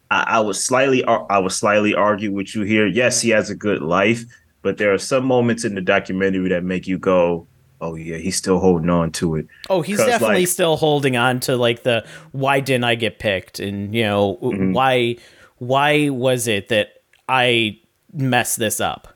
I, I would slightly I would slightly argue with you here. Yes, he has a good life, but there are some moments in the documentary that make you go, "Oh yeah, he's still holding on to it." Oh, he's definitely like, still holding on to like the why didn't I get picked, and you know mm-hmm. why why was it that I messed this up?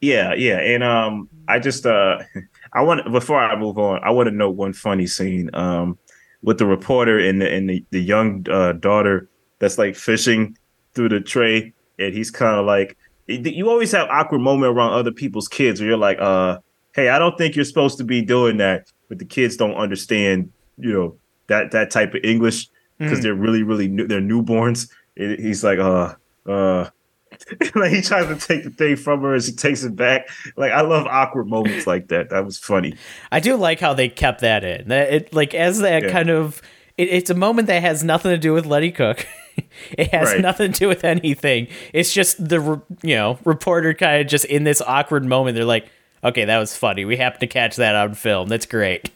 Yeah, yeah, and um, I just uh, I want before I move on, I want to note one funny scene um with the reporter and the and the, the young uh, daughter that's like fishing through the tray, and he's kind of like you always have awkward moment around other people's kids where you're like, uh, hey, I don't think you're supposed to be doing that, but the kids don't understand, you know, that that type of English because mm. they're really, really new, they're newborns. It, he's like, uh, uh, like he tries to take the thing from her and he takes it back. Like I love awkward moments like that. That was funny. I do like how they kept that in. That it like as that yeah. kind of it, it's a moment that has nothing to do with Lenny Cooke. it has right. nothing to do with anything. It's just the you know reporter kind of just in this awkward moment. They're like, okay, that was funny. We happened to catch that on film. That's great.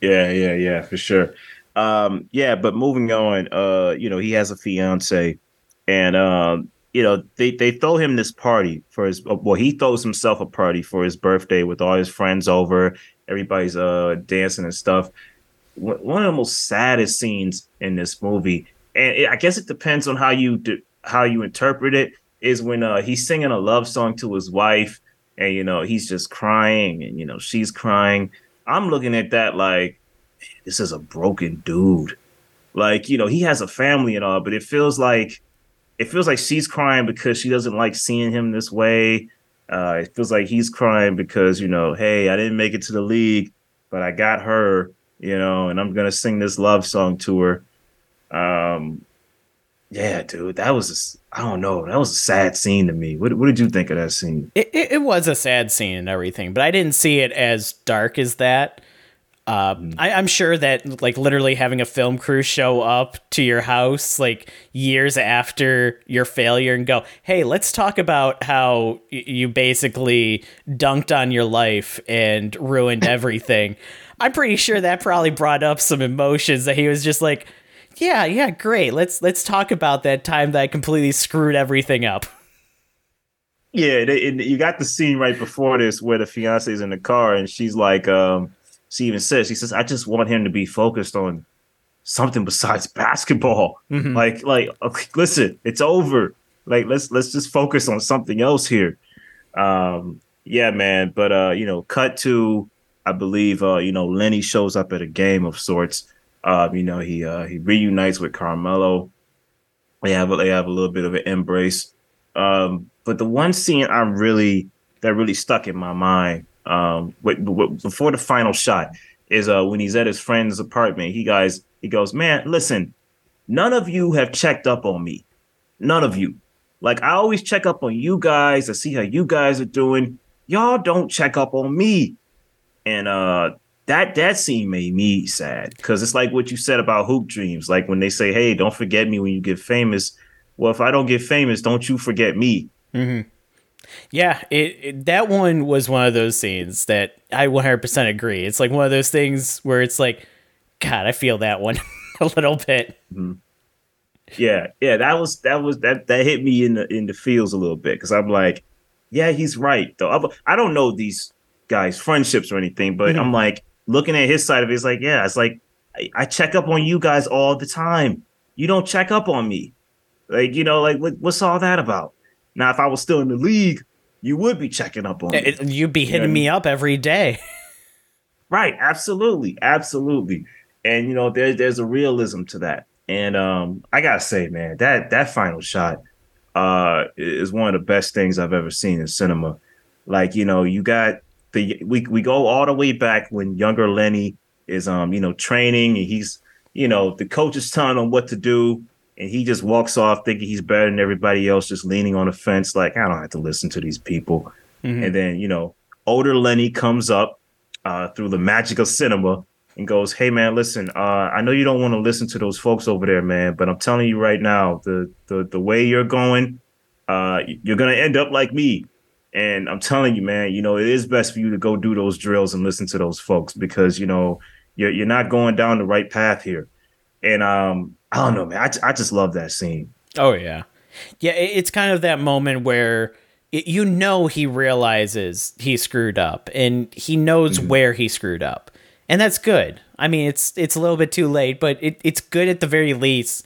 Yeah, yeah, yeah, for sure. Um, yeah, but moving on, uh, you know, he has a fiance, and um, you know, they they throw him this party for his. Well, he throws himself a party for his birthday with all his friends over. Everybody's uh dancing and stuff. One of the most saddest scenes in this movie and it, I guess it depends on how you do, how you interpret it. Is when uh, he's singing a love song to his wife, and you know he's just crying, and you know she's crying. I'm looking at that like this is a broken dude. Like you know he has a family and all, but it feels like it feels like she's crying because she doesn't like seeing him this way. Uh, it feels like he's crying because you know, hey, I didn't make it to the league, but I got her, you know, and I'm gonna sing this love song to her. Um, yeah, dude, that was I don't know, that was a sad scene to me. What what did you think of that scene? It, it, it was a sad scene and everything, but I didn't see it as dark as that. Uh, mm. I, I'm sure that like literally having a film crew show up to your house like years after your failure and go, hey, let's talk about how y- you basically dunked on your life and ruined everything. I'm pretty sure that probably brought up some emotions that he was just like, yeah, yeah, great. Let's let's talk about that time that I completely screwed everything up. Yeah, they, you got the scene right before this where the fiance is in the car and she's like, um, she even says, she says, I just want him to be focused on something besides basketball. Mm-hmm. Like, like, listen, it's over. Like, let's let's just focus on something else here. Um, yeah, man. But uh, you know, cut to I believe uh, you know, Lenny shows up at a game of sorts um, you know, he uh, he reunites with Carmelo. They have they have a little bit of an embrace. Um, but the one scene I'm really that really stuck in my mind um, with, with, before the final shot is uh, when he's at his friend's apartment. He guys He goes, Man, listen, none of you have checked up on me. None of you. Like I always check up on you guys. to see how you guys are doing. Y'all don't check up on me. And uh that that scene made me sad because it's like what you said about hoop dreams. Like when they say, "Hey, don't forget me when you get famous." Well, if I don't get famous, don't you forget me. Mm-hmm. Yeah, it, it, that one was one of those scenes that I 100% agree. It's like one of those things where it's like, God, I feel that one a little bit. Mm-hmm. Yeah, yeah, that was that was that that hit me in the in the feels a little bit because I'm like, yeah, he's right though. I don't know these guys' friendships or anything, but mm-hmm. I'm like looking at his side of it. It's like, yeah, it's like I, I, check up on you guys all the time. You don't check up on me, like you know, like what, what's all that about? Now, if I was still in the league, you would be checking up on it, me. You'd be hitting you know me up every day. right, absolutely, absolutely, and you know, there's there's a realism to that. And um, I gotta say, man, that that final shot uh, is one of the best things I've ever seen in cinema. Like, you know, you got the we we go all the way back when younger Lenny is um, you know, training and he's, you know, the coach is telling him what to do, and he just walks off thinking he's better than everybody else, just leaning on the fence, like, I don't have to listen to these people. Mm-hmm. And then, you know, older Lenny comes up uh, through the magic of cinema and goes, "Hey man, listen, uh, I know you don't want to listen to those folks over there, man, but I'm telling you right now, the the the way you're going, uh, you're gonna end up like me." And I'm telling you, man, you know it is best for you to go do those drills and listen to those folks because you know you're you're not going down the right path here. And um, I don't know, man, I I just love that scene. Oh yeah, yeah. It's kind of that moment where you know he realizes he screwed up and he knows mm-hmm. where he screwed up and that's good. I mean, it's it's a little bit too late, but it, it's good at the very least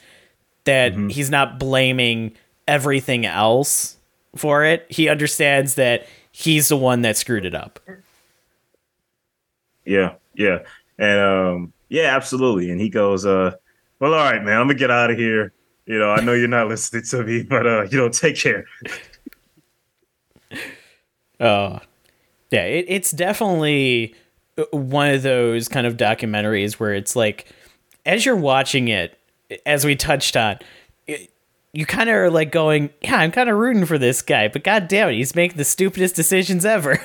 that mm-hmm. he's not blaming everything else for it. He understands that he's the one that screwed it up. Yeah, yeah, and um, yeah, absolutely. And he goes, uh, "Well, all right, man, I'm gonna get out of here. You know, I know you're not listening to me, but uh, you know, take care." Oh, uh, yeah, it, it's definitely one of those kind of documentaries where it's like as you're watching it as we touched on it, you kind of are like going yeah i'm kind of rooting for this guy but god damn it he's making the stupidest decisions ever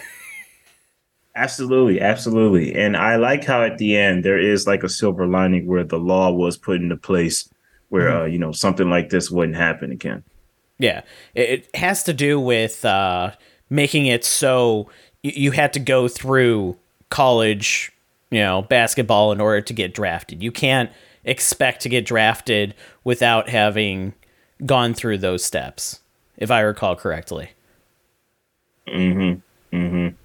absolutely absolutely and i like how at the end there is like a silver lining where the law was put into place where mm-hmm. uh, you know something like this wouldn't happen again yeah it has to do with uh, making it so you had to go through college, you know, basketball in order to get drafted. You can't expect to get drafted without having gone through those steps, if I recall correctly. Mm-hmm. Mm-hmm.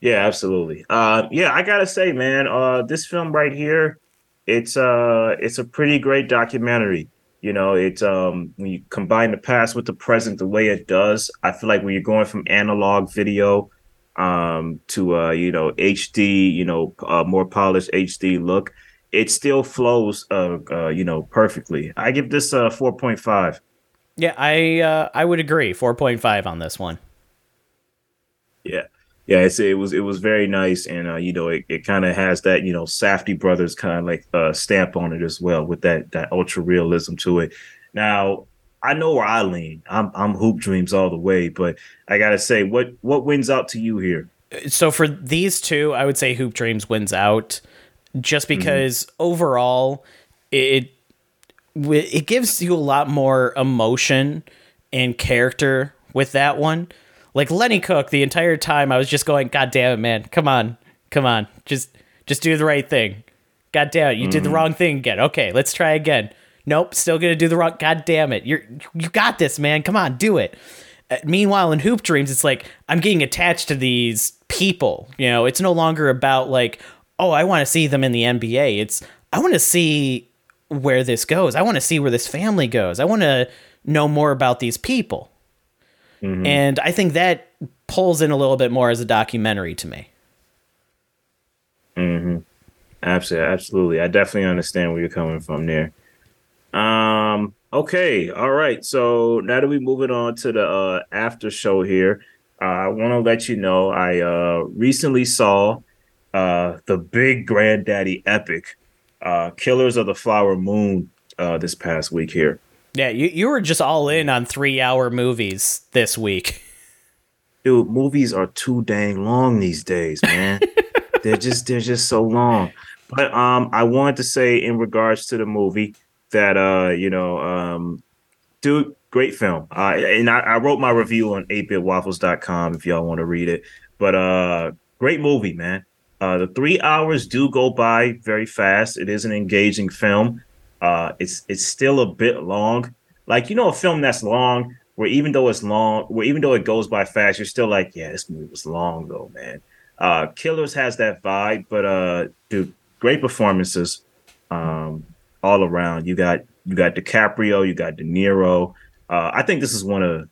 Yeah, absolutely. Uh, yeah, I gotta say, man, uh, this film right here, it's uh, it's a pretty great documentary. You know, it's um, when you combine the past with the present, the way it does, I feel like when you're going from analog video um, to uh, you know HD, you know, uh, more polished HD look, it still flows, uh, uh, you know, perfectly. I give this a four point five. Yeah, I uh, I would agree. Four point five on this one. Yeah, yeah, it's, it was it was very nice, and uh, you know, it, it kind of has that you know Safdie brothers kind of like uh, stamp on it as well with that that ultra realism to it. Now, I know where I lean. I'm I'm hoop dreams all the way, but I gotta say, what what wins out to you here? So for these two, I would say hoop dreams wins out, just mm-hmm. because mm-hmm. overall it it gives you a lot more emotion and character with that one. Like Lenny Cooke, the entire time I was just going, God damn it, man, come on, come on, just just do the right thing. God damn it, you mm-hmm. did the mm-hmm. wrong thing again. Okay, let's try again. Nope, still gonna do the wrong. God damn it! You're you got this, man. Come on, do it. Uh, meanwhile, in Hoop Dreams, it's like I'm getting attached to these people. You know, it's no longer about like, oh, I want to see them in the NBA. It's I want to see where this goes. I want to see where this family goes. I want to know more about these people. Mm-hmm. And I think that pulls in a little bit more as a documentary to me. Mm-hmm. Absolutely, absolutely. I definitely understand where you're coming from there. Um. Okay. All right. So now that we moving on to the uh, after show here, uh, I want to let you know I uh, recently saw uh, the Big Granddaddy Epic uh, Killers of the Flower Moon uh, this past week here. Yeah, you, you were just all in on three hour movies this week. Dude, movies are too dang long these days, man. they're just they're just so long. But um I wanted to say in regards to the movie that uh, you know, um dude, great film. Uh, and I, I wrote my review on 8bitwaffles.com if y'all want to read it. But uh great movie, man. Uh, the three hours do go by very fast. It is an engaging film. Uh, it's it's still a bit long. Like you know, a film that's long, where even though it's long, where even though it goes by fast, you're still like, yeah, this movie was long though, man. Uh, Killers has that vibe, but uh, dude, great performances um, all around. You got you got DiCaprio, you got De Niro. Uh, I think this is one of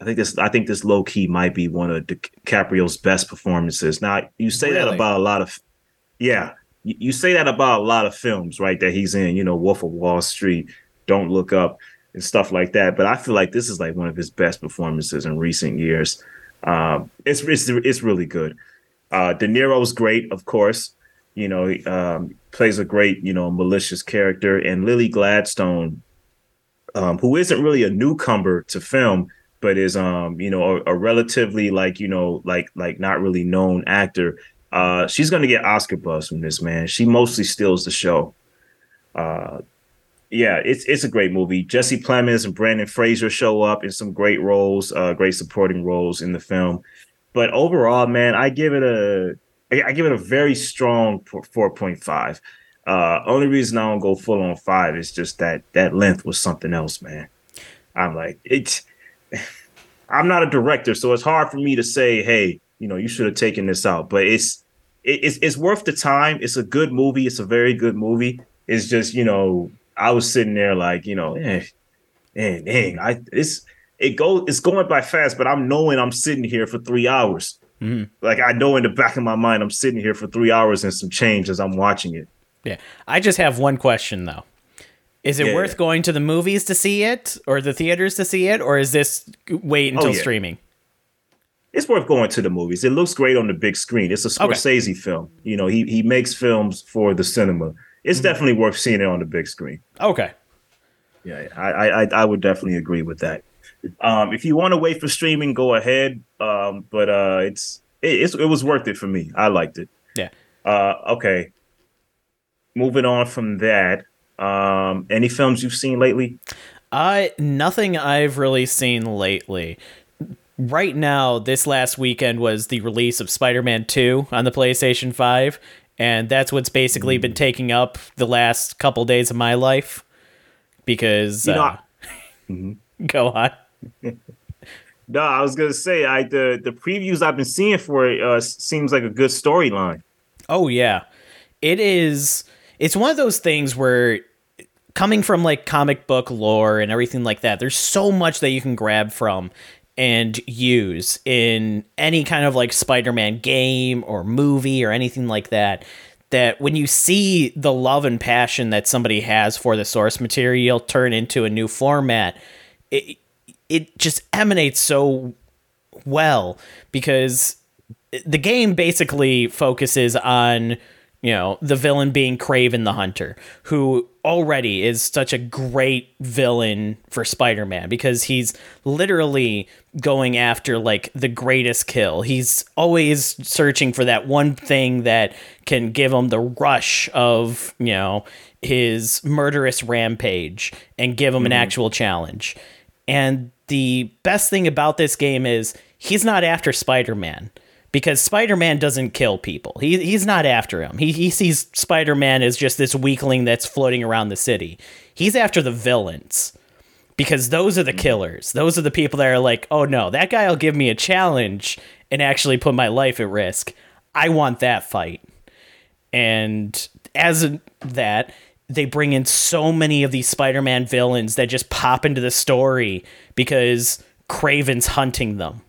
I think this I think this low key might be one of DiCaprio's best performances. Now you say really? that about a lot of yeah, you, you, say that about a lot of films, right? That he's in, you know, Wolf of Wall Street, Don't Look Up, and stuff like that. But I feel like this is like one of his best performances in recent years. Um, it's it's it's really good. Uh, De Niro's great, of course. You know, um, plays a great, you know, malicious character, and Lily Gladstone, um, who isn't really a newcomer to film, but is um you know a, a, relatively like you know like like not really known actor uh she's gonna get oscar buzz from this man. She mostly steals the show. Uh yeah it's it's a great movie. Jesse plemons and Brendan Fraser show up in some great roles uh great supporting roles in the film. But overall man i give it a i give it a very strong 4.5 uh only reason i don't go full on five is just that that length was something else man. I'm like it's I'm not a director, so it's hard for me to say, hey, you know, you should have taken this out. But it's it's it's worth the time. It's a good movie. It's a very good movie. It's just, you know, I was sitting there like, you know, eh, dang, dang, I it's it go it's going by fast, but I'm knowing I'm sitting here for three hours. Mm-hmm. Like I know in the back of my mind, I'm sitting here for three hours and some change as I'm watching it. Yeah. I just have one question though. Is it yeah, worth yeah. going to the movies to see it or the theaters to see it, or is this wait until oh, yeah. streaming? It's worth going to the movies. It looks great on the big screen. It's a Scorsese okay. film. You know, he he makes films for the cinema. It's mm-hmm. definitely worth seeing it on the big screen. Okay. Yeah, I I I would definitely agree with that. Um, if you want to wait for streaming, go ahead. Um, but uh, it's it, it's it was worth it for me. I liked it. Yeah. Uh, okay. Moving on from that, um, any films you've seen lately? I nothing I've really seen lately. Right now, this last weekend was the release of Spider Man 2 on the PlayStation 5, and that's what's basically been taking up the last couple days of my life. Because, you know, uh, mm-hmm. go on. no, I was gonna say, I the the previews I've been seeing for it uh, seems like a good storyline. Oh yeah, it is it's one of those things where coming from like comic book lore and everything like that, there's so much that you can grab from and use in any kind of like Spider-Man game or movie or anything like that that when you see the love and passion that somebody has for the source material turn into a new format it it just emanates so well because the game basically focuses on you know, the villain being Kraven the Hunter, who already is such a great villain for Spider Man because he's literally going after like the greatest kill. He's always searching for that one thing that can give him the rush of, you know, his murderous rampage and give him mm-hmm. an actual challenge. And the best thing about this game is he's not after Spider Man because Spider-Man doesn't kill people. He he's not after him. He he sees Spider-Man as just this weakling that's floating around the city. He's after the villains. Because those are the mm-hmm. killers. Those are the people that are like, "Oh no, that guy'll give me a challenge and actually put my life at risk. I want that fight." And as that, they bring in so many of these Spider-Man villains that just pop into the story because Kraven's hunting them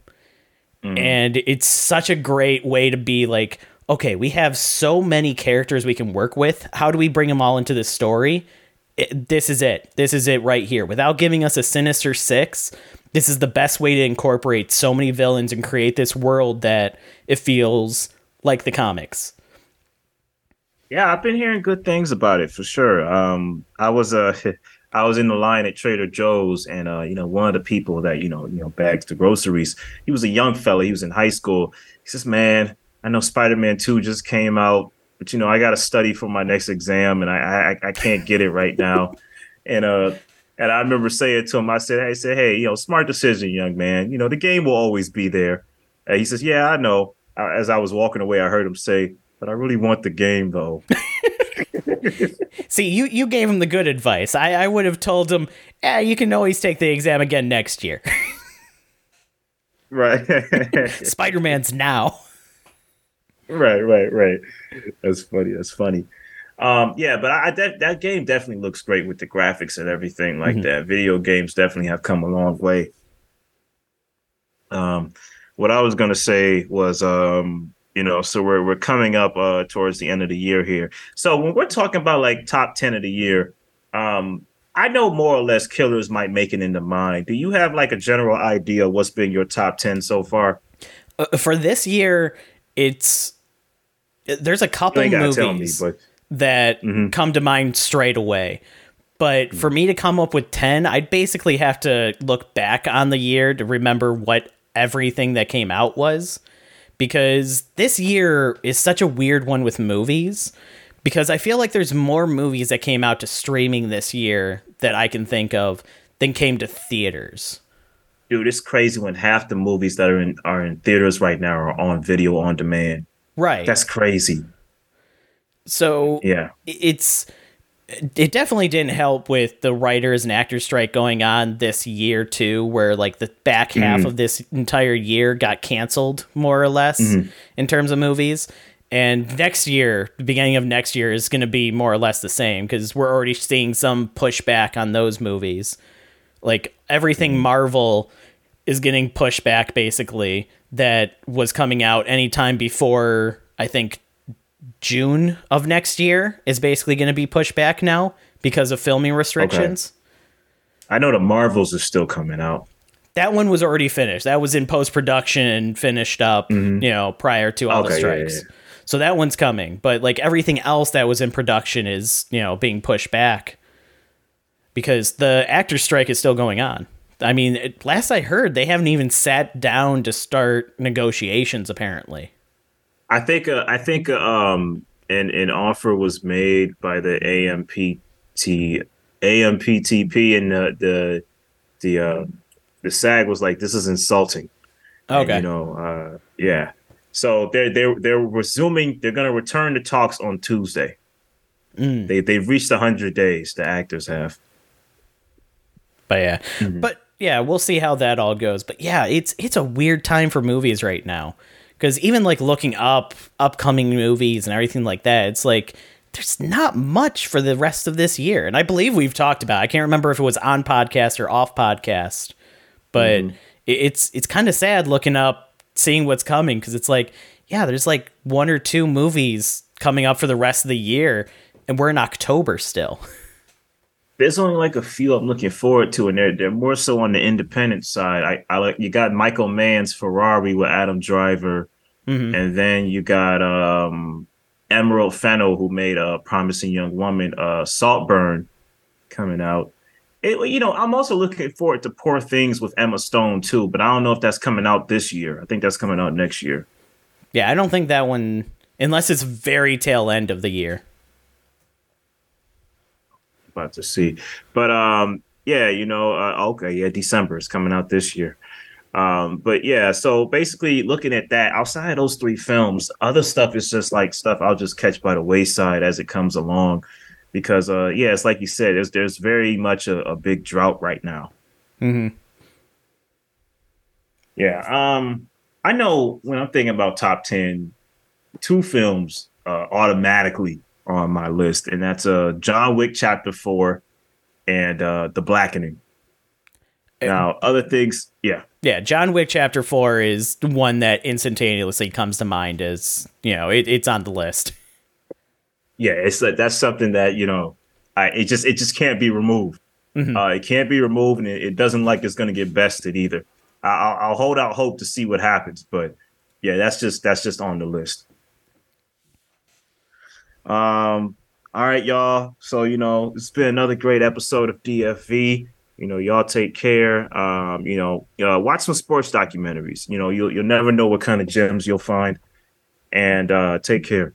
Mm. And it's such a great way to be like, okay, we have so many characters we can work with. How do we bring them all into this story? It, this is it. This is it right here. Without giving us a Sinister Six, this is the best way to incorporate so many villains and create this world that it feels like the comics. Yeah, I've been hearing good things about it for sure. Um, I was uh, I was in the line at Trader Joe's, and uh, you know, one of the people that you know, you know, bags the groceries. He was a young fella. He was in high school. He says, "Man, I know Spider Man Two just came out, but you know, I got to study for my next exam, and I, I I can't get it right now." and uh, and I remember saying to him, I said, "I said, hey, you know, smart decision, young man. You know, the game will always be there." And he says, "Yeah, I know." As I was walking away, I heard him say, "But I really want the game, though." See, you you gave him the good advice. I, I would have told him, "Yeah, you can always take the exam again next year." right. Spider Man's now. Right, right, right. That's funny. That's funny. Um, yeah, but I, that that game definitely looks great with the graphics and everything like mm-hmm. that. Video games definitely have come a long way. Um, what I was gonna say was, um, you know, so we're we're coming up uh towards the end of the year here. So when we're talking about like top ten of the year, um, I know more or less killers might make it into mine. Do you have like a general idea what's been your top ten so far? Uh, for this year, it's there's a couple movies. Me, that mm-hmm. come to mind straight away. But for me to come up with 10, I'd basically have to look back on the year to remember what everything that came out was. Because this year is such a weird one with movies. Because I feel like there's more movies that came out to streaming this year that I can think of than came to theaters. Dude, it's crazy when half the movies that are in are in theaters right now are on video on demand. Right. That's crazy. So yeah, it's it definitely didn't help with the writers and actors strike going on this year too, where like the back half mm-hmm. of this entire year got canceled more or less mm-hmm. in terms of movies. And next year, the beginning of next year is going to be more or less the same because we're already seeing some pushback on those movies. Like everything mm-hmm. Marvel is getting pushed back basically that was coming out anytime before I think June of next year is basically going to be pushed back now because of filming restrictions. Okay. I know the Marvels is still coming out. That one was already finished. That was in post production and finished up, mm-hmm. you know, prior to all okay, the strikes. Yeah, yeah. So that one's coming, but like everything else that was in production is, you know, being pushed back because the actor strike is still going on. I mean, it, last I heard, they haven't even sat down to start negotiations apparently. I think uh, I think um an an offer was made by the AMPT AMPTP and the the the uh, the SAG was like this is insulting. Okay, and, you know, uh, yeah. So they're they're they're resuming. They're going to return to talks on Tuesday. Mm. They they've reached hundred days. The actors have. But yeah, mm-hmm. but yeah, we'll see how that all goes. But yeah, it's it's a weird time for movies right now because even like looking up upcoming movies and everything like that it's like there's not much for the rest of this year and i believe we've talked about i can't remember if it was on podcast or off podcast but mm. it's it's kind of sad looking up seeing what's coming because it's like yeah there's like one or two movies coming up for the rest of the year and we're in october still there's only like a few I'm looking forward to, and they're they're more so on the independent side. I, I like you got Michael Mann's Ferrari with Adam Driver, Mm-hmm. And then you got um, Emerald Fennell, who made a promising young woman, uh, Saltburn, coming out. It, you know, I'm also looking forward to Poor Things with Emma Stone too, but I don't know if that's coming out this year. I think that's coming out next year. Yeah, I don't think that one, unless it's very tail end of the year. About to see, but um, yeah, you know, uh, okay, yeah, December is coming out this year. Um, but yeah, so basically looking at that, outside of those three films, other stuff is just like stuff I'll just catch by the wayside as it comes along. Because uh yeah, it's like you said, there's there's very much a, a big drought right now. Mm-hmm. Yeah. Um I know when I'm thinking about top ten, two films uh automatically on my list, and that's uh John Wick chapter four and uh The Blackening. Now, other things, yeah. Yeah, John Wick Chapter 4 is one that instantaneously comes to mind as, you know, it, it's on the list. Yeah, it's like that's something that, you know, I it just it just can't be removed. Mm-hmm. Uh, it can't be removed and it, it doesn't like it's going to get bested either. I'll, I'll hold out hope to see what happens, but yeah, that's just that's just on the list. Um, all right, y'all. So you know, it's been another great episode of DFV. You know, y'all take care. Um, you know, uh, watch some sports documentaries. You know, you'll you'll never know what kind of gems you'll find. And uh, take care.